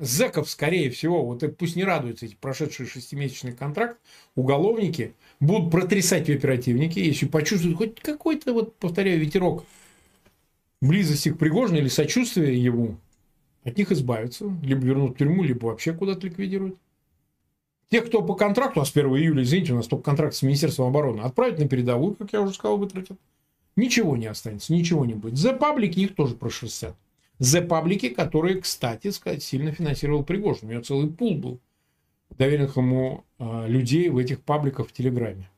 Зеков, скорее всего, вот пусть не радуются эти прошедшие шестимесячный контракт, уголовники будут протрясать в оперативнике, если почувствуют хоть какой-то, вот повторяю, ветерок близости к Пригожину или сочувствия ему, от них избавятся, либо вернут в тюрьму, либо вообще куда-то ликвидируют. Тех, кто по контракту, а с 1 июля, извините, у нас только контракт с Министерством обороны, отправить на передовую, как я уже сказал, вытратят. Ничего не останется, ничего не будет. За паблики их тоже прошерстят. За паблики, которые, кстати сказать, сильно финансировал Пригожин. У него целый пул был доверенных ему э, людей в этих пабликах в Телеграме.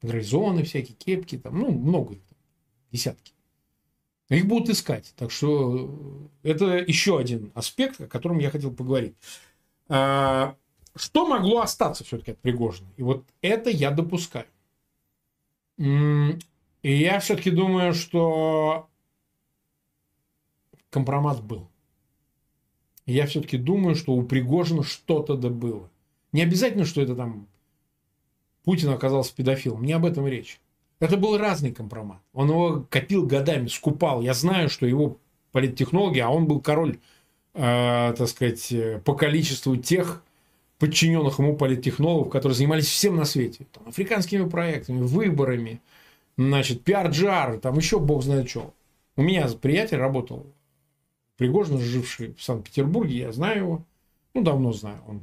Гарнизоны всякие, кепки, там, ну, много их, десятки. Их будут искать. Так что это еще один аспект, о котором я хотел поговорить. А, что могло остаться все-таки от Пригожина? И вот это я допускаю. И я все-таки думаю, что компромат был. Я все-таки думаю, что у Пригожина что-то да было. Не обязательно, что это там Путин оказался педофилом. Не об этом речь. Это был разный компромат. Он его копил годами, скупал. Я знаю, что его политтехнологи, а он был король, э, так сказать, по количеству тех подчиненных ему политтехнологов, которые занимались всем на свете. Там, африканскими проектами, выборами, значит, пиар-джар, там еще бог знает что. У меня приятель работал, Пригожин, живший в Санкт-Петербурге, я знаю его, ну, давно знаю, он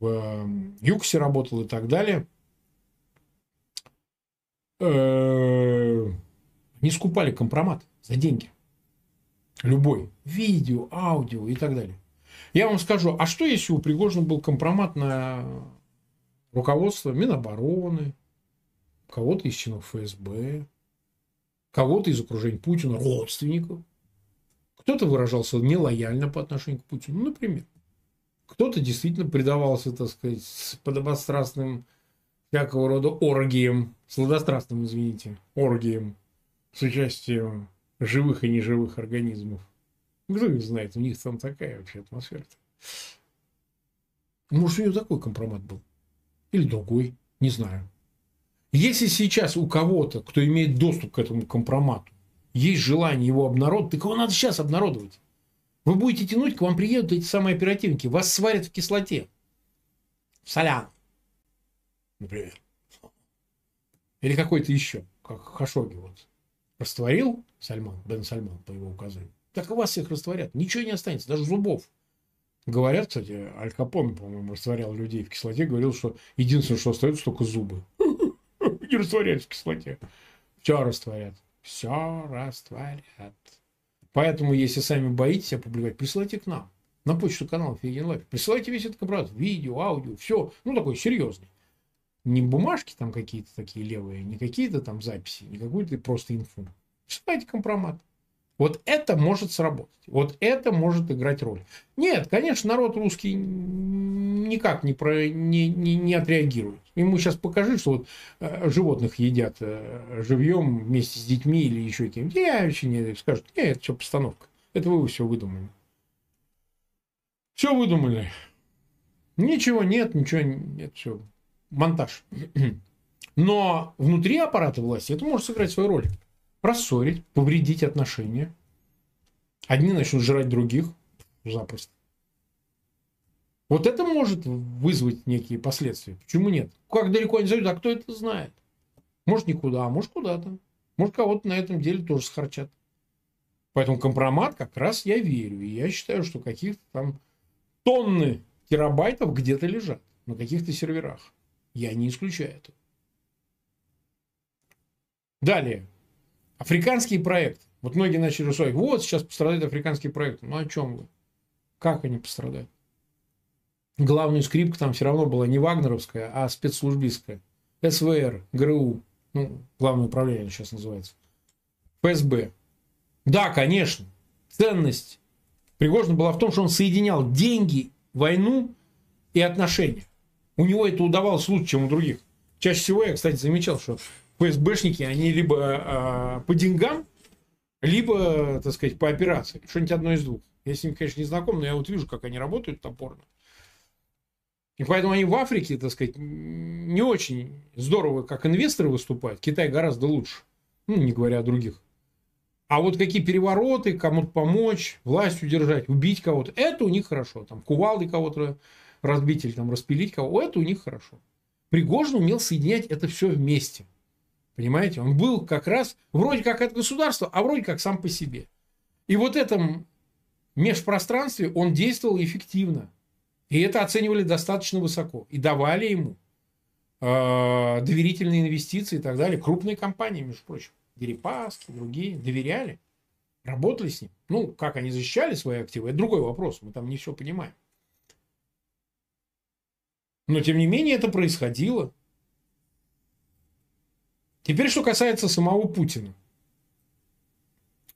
в э, Юксе работал и так далее. Э, не скупали компромат за деньги. Любой. Видео, аудио и так далее. Я вам скажу, а что если у Пригожина был компромат на руководство Минобороны, кого-то из членов ФСБ, кого-то из окружения Путина, родственников. Кто-то выражался нелояльно по отношению к Путину, ну, например. Кто-то действительно предавался, так сказать, с подобострастным всякого рода оргием, сладострастным, извините, оргием с участием живых и неживых организмов. Кто их знает, у них там такая вообще атмосфера. Может, у нее такой компромат был. Или другой, не знаю. Если сейчас у кого-то, кто имеет доступ к этому компромату, есть желание его обнародовать, так его надо сейчас обнародовать. Вы будете тянуть, к вам приедут эти самые оперативники, вас сварят в кислоте. В солян, например. Или какой-то еще, как Хашоги вот. Растворил Сальман, Бен Сальман, по его указанию. Так и вас всех растворят. Ничего не останется, даже зубов. Говорят, кстати, Аль Капон, по-моему, растворял людей в кислоте, говорил, что единственное, что остается, только зубы. (laughs) Не растворяют в кислоте. Все растворят. Все растворят. Поэтому, если сами боитесь опубликовать, присылайте к нам. На почту канала Фейгин Live. Присылайте весь этот компромат. Видео, аудио, все. Ну, такой серьезный. Не бумажки там какие-то такие левые, не какие-то там записи, не какую-то просто инфу. Присылайте компромат. Вот это может сработать. Вот это может играть роль. Нет, конечно, народ русский никак не, про, не, не, не отреагирует. Ему сейчас покажи, что вот э, животных едят э, живьем вместе с детьми или еще кем-то. Я очень не скажут, нет, это все постановка. Это вы все выдумали. Все выдумали. Ничего нет, ничего нет, все. Монтаж. (clears throat) Но внутри аппарата власти это может сыграть свою роль. Рассорить, повредить отношения. Одни начнут жрать других запросто. Вот это может вызвать некие последствия. Почему нет? Как далеко они зайдут, а кто это знает? Может никуда, а может куда-то. Может кого-то на этом деле тоже схарчат. Поэтому компромат как раз я верю. И я считаю, что каких-то там тонны терабайтов где-то лежат на каких-то серверах. Я не исключаю это. Далее. Африканские проекты. Вот многие начали рассуждать, вот сейчас пострадают африканские проекты. Ну о чем вы? Как они пострадают? Главная скрипка там все равно была не вагнеровская, а спецслужбистская. СВР, ГРУ, ну, главное управление сейчас называется. ФСБ. Да, конечно, ценность Пригожина была в том, что он соединял деньги, войну и отношения. У него это удавалось лучше, чем у других. Чаще всего я, кстати, замечал, что ФСБшники, они либо э, по деньгам, либо, так сказать, по операции. Что-нибудь одно из двух. Я с ними, конечно, не знаком, но я вот вижу, как они работают топорно. И поэтому они в Африке, так сказать, не очень здорово, как инвесторы выступают. Китай гораздо лучше. Ну, не говоря о других. А вот какие перевороты, кому-то помочь, власть удержать, убить кого-то, это у них хорошо. Там кувалды кого-то разбить или там распилить кого это у них хорошо. Пригожин умел соединять это все вместе. Понимаете? Он был как раз вроде как от государства, а вроде как сам по себе. И вот этом межпространстве он действовал эффективно. И это оценивали достаточно высоко. И давали ему э, доверительные инвестиции и так далее. Крупные компании, между прочим. Дерипаски, другие. Доверяли. Работали с ним. Ну, как они защищали свои активы, это другой вопрос. Мы там не все понимаем. Но, тем не менее, это происходило. Теперь, что касается самого Путина.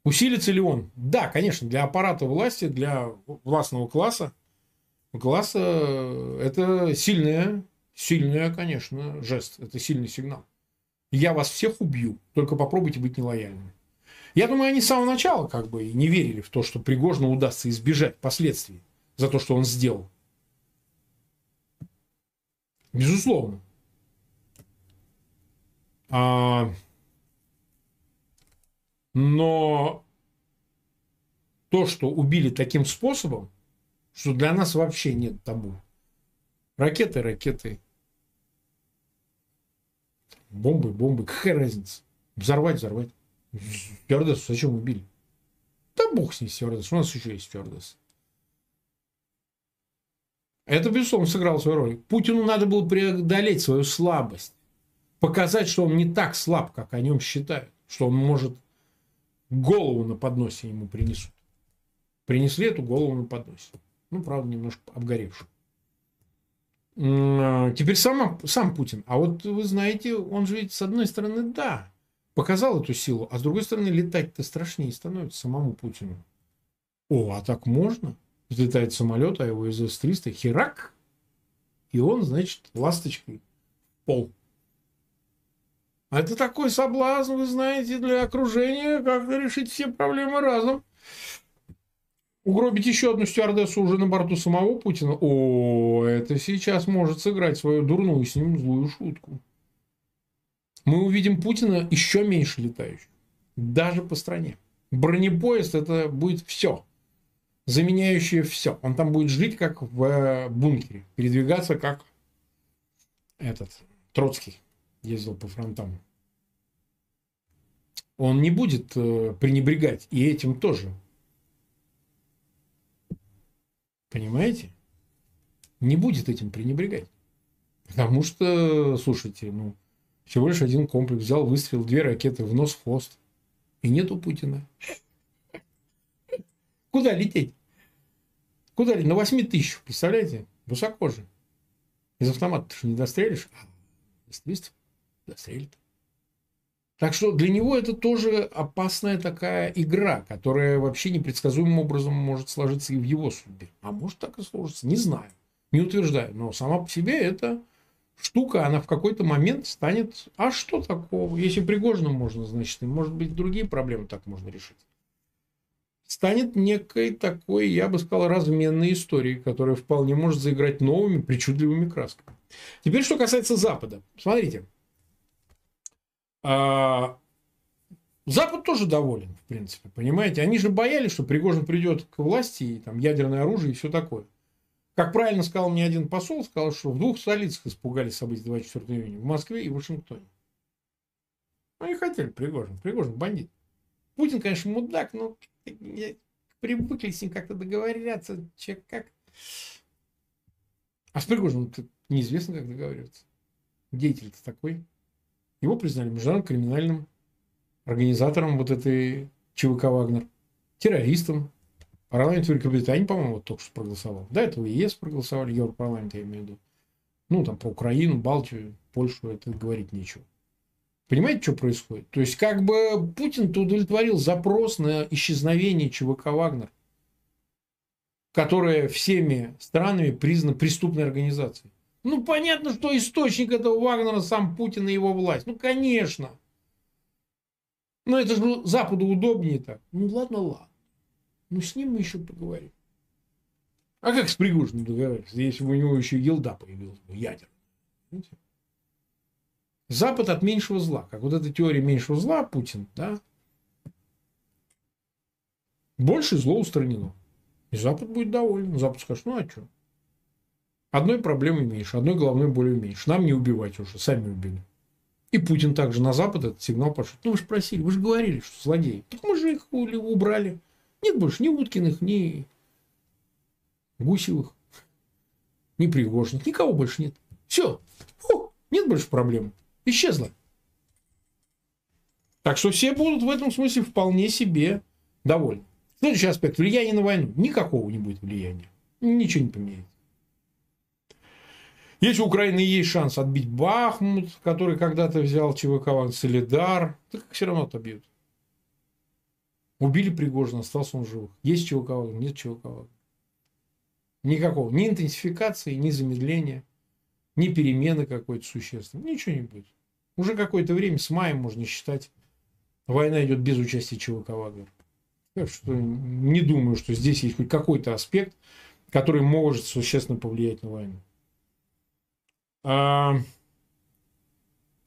Усилится ли он? Да, конечно, для аппарата власти, для властного класса, класса это сильная, сильная, конечно, жест. Это сильный сигнал. Я вас всех убью, только попробуйте быть нелояльными. Я думаю, они с самого начала как бы не верили в то, что Пригожину удастся избежать последствий за то, что он сделал. Безусловно. А, но то, что убили таким способом, что для нас вообще нет табу. Ракеты, ракеты. Бомбы, бомбы. Какая разница? Взорвать, взорвать. Стюардессу зачем убили? Да бог с ней стюардесс. У нас еще есть стюардесс. Это, безусловно, сыграло свою роль. Путину надо было преодолеть свою слабость показать, что он не так слаб, как о нем считают, что он может голову на подносе ему принесут. Принесли эту голову на подносе. Ну, правда, немножко обгоревшую. А, теперь сам, сам Путин. А вот вы знаете, он же ведь с одной стороны, да, показал эту силу, а с другой стороны, летать-то страшнее становится самому Путину. О, а так можно? Взлетает самолет, а его из С-300 херак, и он, значит, ласточкой пол. А это такой соблазн, вы знаете, для окружения, как решить все проблемы разом. Угробить еще одну стюардессу уже на борту самого Путина. О, это сейчас может сыграть свою дурную с ним злую шутку. Мы увидим Путина еще меньше летающих. Даже по стране. Бронепоезд это будет все. Заменяющее все. Он там будет жить как в э, бункере. Передвигаться как этот Троцкий ездил по фронтам. Он не будет э, пренебрегать и этим тоже. Понимаете? Не будет этим пренебрегать. Потому что, слушайте, ну, всего лишь один комплекс взял, выстрелил две ракеты в нос, в хвост. И нету Путина. Куда лететь? Куда лететь? На 8 тысяч, представляете? Высоко же. Из автомата ты же не дострелишь. А, естественно застрелит. Так что для него это тоже опасная такая игра, которая вообще непредсказуемым образом может сложиться и в его судьбе. А может так и сложится, не знаю, не утверждаю. Но сама по себе эта штука, она в какой-то момент станет, а что такого? Если Пригожину можно, значит, и может быть другие проблемы так можно решить. станет некой такой, я бы сказал, разменной историей, которая вполне может заиграть новыми причудливыми красками. Теперь, что касается Запада. Смотрите. А, Запад тоже доволен, в принципе, понимаете? Они же боялись, что Пригожин придет к власти, и там ядерное оружие и все такое. Как правильно сказал мне один посол, сказал, что в двух столицах испугались событий 24 июня. В Москве и в Вашингтоне. Они хотели Пригожин. Пригожин бандит. Путин, конечно, мудак, но привыкли с ним как-то договоряться. Че, как... А с Пригожиным неизвестно, как договариваться. Деятель-то такой. Его признали международным криминальным организатором вот этой ЧВК «Вагнер», террористом. Парламент Великобритании, по-моему, вот только что проголосовал. Да, это в ЕС проголосовали, Европарламент, я имею в виду. Ну, там, про Украину, Балтию, Польшу, это говорить нечего. Понимаете, что происходит? То есть, как бы Путин-то удовлетворил запрос на исчезновение ЧВК «Вагнер», которая всеми странами признана преступной организацией. Ну, понятно, что источник этого Вагнера сам Путин и его власть. Ну, конечно. Но это же Западу удобнее так. Ну, ладно, ладно. Ну, с ним мы еще поговорим. А как с Пригожиным договариваться, если бы у него еще елда появилась бы, ядер? Запад от меньшего зла. Как вот эта теория меньшего зла, Путин, да? Больше зло устранено. И Запад будет доволен. Запад скажет, ну а что? Одной проблемы меньше, одной головной боли меньше. Нам не убивать уже, сами убили. И Путин также на Запад этот сигнал пошел. Ну вы же просили, вы же говорили, что злодеи. Так мы же их убрали. Нет больше ни Уткиных, ни Гусевых, ни Пригожных. Никого больше нет. Все. Фу, нет больше проблем исчезла. Так что все будут в этом смысле вполне себе довольны. Следующий аспект. Влияние на войну. Никакого не будет влияния. Ничего не поменяется. Если у Украины есть шанс отбить Бахмут, который когда-то взял ЧВК Солидар, так все равно отобьют. Убили Пригожина, остался он живых. Есть ЧВК нет ЧВК Никакого. Ни интенсификации, ни замедления, ни перемены какой-то существенной. Ничего не будет. Уже какое-то время, с мая можно считать, война идет без участия ЧВК «Вагнер». Так что не думаю, что здесь есть хоть какой-то аспект, который может существенно повлиять на войну.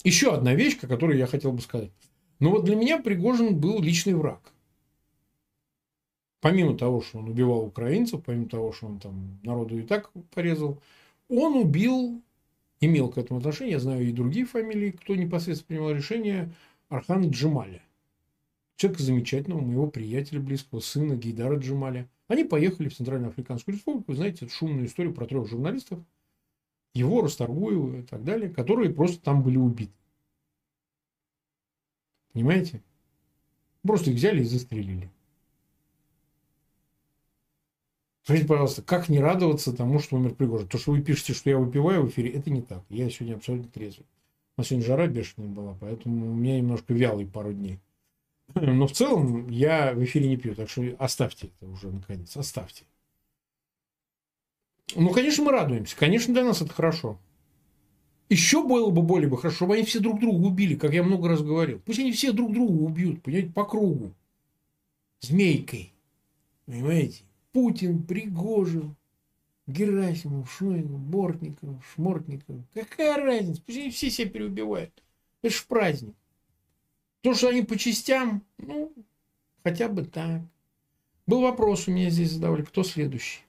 Еще одна вещь, о которой я хотел бы сказать. Ну вот для меня Пригожин был личный враг. Помимо того, что он убивал украинцев, помимо того, что он там народу и так порезал, он убил имел к этому отношение, я знаю и другие фамилии, кто непосредственно принимал решение, Архана Джемаля. Человека замечательного, моего приятеля близкого, сына Гейдара Джемаля. Они поехали в Центральную Африканскую Республику, знаете, эту шумную историю про трех журналистов, его, Расторгуева и так далее, которые просто там были убиты. Понимаете? Просто их взяли и застрелили. Скажите, пожалуйста, как не радоваться тому, что умер Пригожин? То, что вы пишете, что я выпиваю в эфире, это не так. Я сегодня абсолютно трезвый. У нас сегодня жара бешеная была, поэтому у меня немножко вялый пару дней. Но в целом я в эфире не пью, так что оставьте это уже наконец, оставьте. Ну, конечно, мы радуемся. Конечно, для нас это хорошо. Еще было бы более бы хорошо, чтобы они все друг друга убили, как я много раз говорил. Пусть они все друг друга убьют, понимаете, по кругу. Змейкой. Понимаете? Путин, Пригожин, Герасимов, Шойгу, Бортников, Шмортников. Какая разница? Пусть они все себя переубивают. Это ж праздник. То, что они по частям, ну, хотя бы так. Был вопрос у меня здесь задавали, кто следующий.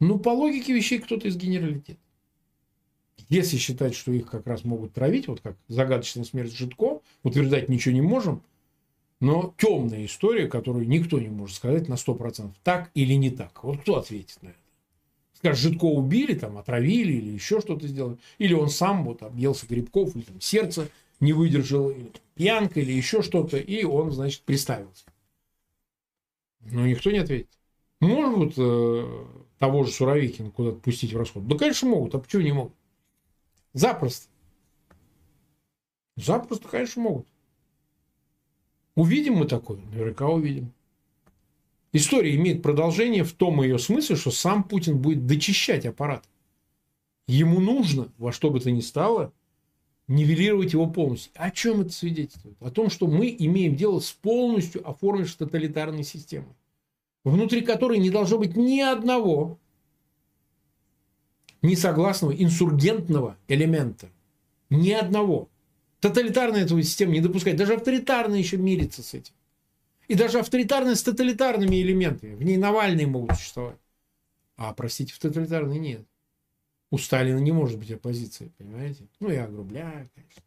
Ну, по логике вещей, кто-то из генералитета. Если считать, что их как раз могут травить, вот как загадочная смерть Житко, утверждать ничего не можем, но темная история, которую никто не может сказать на 100%, так или не так. Вот кто ответит на это? Скажет, Житко убили, там, отравили или еще что-то сделали. Или он сам вот объелся грибков, или там сердце не выдержал, или пьянка, или еще что-то, и он, значит, приставился. Но никто не ответит. Могут э, того же Суровикина куда-то пустить в расход? Да, конечно, могут. А почему не могут? Запросто. Запросто, конечно, могут. Увидим мы такое? Наверняка увидим. История имеет продолжение в том ее смысле, что сам Путин будет дочищать аппарат. Ему нужно во что бы то ни стало нивелировать его полностью. О чем это свидетельствует? О том, что мы имеем дело с полностью оформившей тоталитарной системой, внутри которой не должно быть ни одного несогласного инсургентного элемента. Ни одного. Тоталитарная этого система не допускает. Даже авторитарная еще мирится с этим. И даже авторитарная с тоталитарными элементами. В ней Навальные могут существовать. А, простите, в тоталитарной нет. У Сталина не может быть оппозиции, понимаете? Ну, я огрубляю, конечно.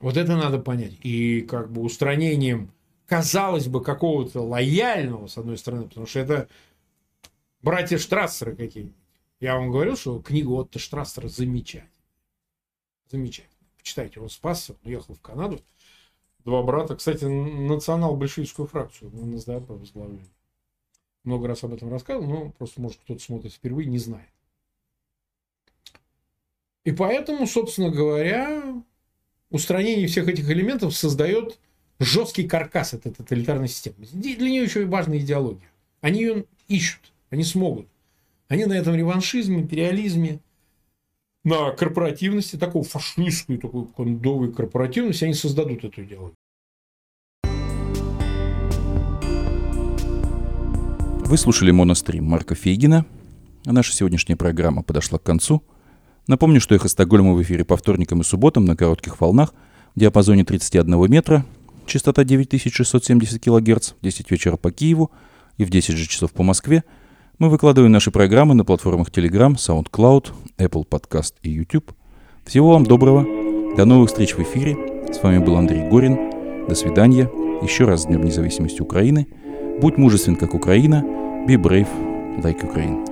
Вот это надо понять. И как бы устранением, казалось бы, какого-то лояльного, с одной стороны, потому что это братья Штрассеры какие-нибудь. Я вам говорил, что книга Отто Штрассера замечательная. Замечательно. Почитайте, он спасся, он уехал в Канаду. Два брата. Кстати, национал-большевистскую фракцию на НСДАП. Много раз об этом рассказывал, но просто, может, кто-то смотрит впервые, не знает. И поэтому, собственно говоря, устранение всех этих элементов создает жесткий каркас этой тоталитарной системы. Для нее еще и важная идеология. Они ее ищут, они смогут. Они на этом реваншизме, империализме, на корпоративности, такой фашистской, такой кондовой корпоративности, они создадут эту идеологию. Вы слушали монострим Марка Фейгина. Наша сегодняшняя программа подошла к концу. Напомню, что «Эхо Стокгольма» в эфире по вторникам и субботам на коротких волнах в диапазоне 31 метра, частота 9670 кГц, в 10 вечера по Киеву и в 10 же часов по Москве. Мы выкладываем наши программы на платформах Telegram, SoundCloud, Apple Podcast и YouTube. Всего вам доброго. До новых встреч в эфире. С вами был Андрей Горин. До свидания. Еще раз с Днем независимости Украины. Будь мужествен, как Украина. Be brave, like Ukraine.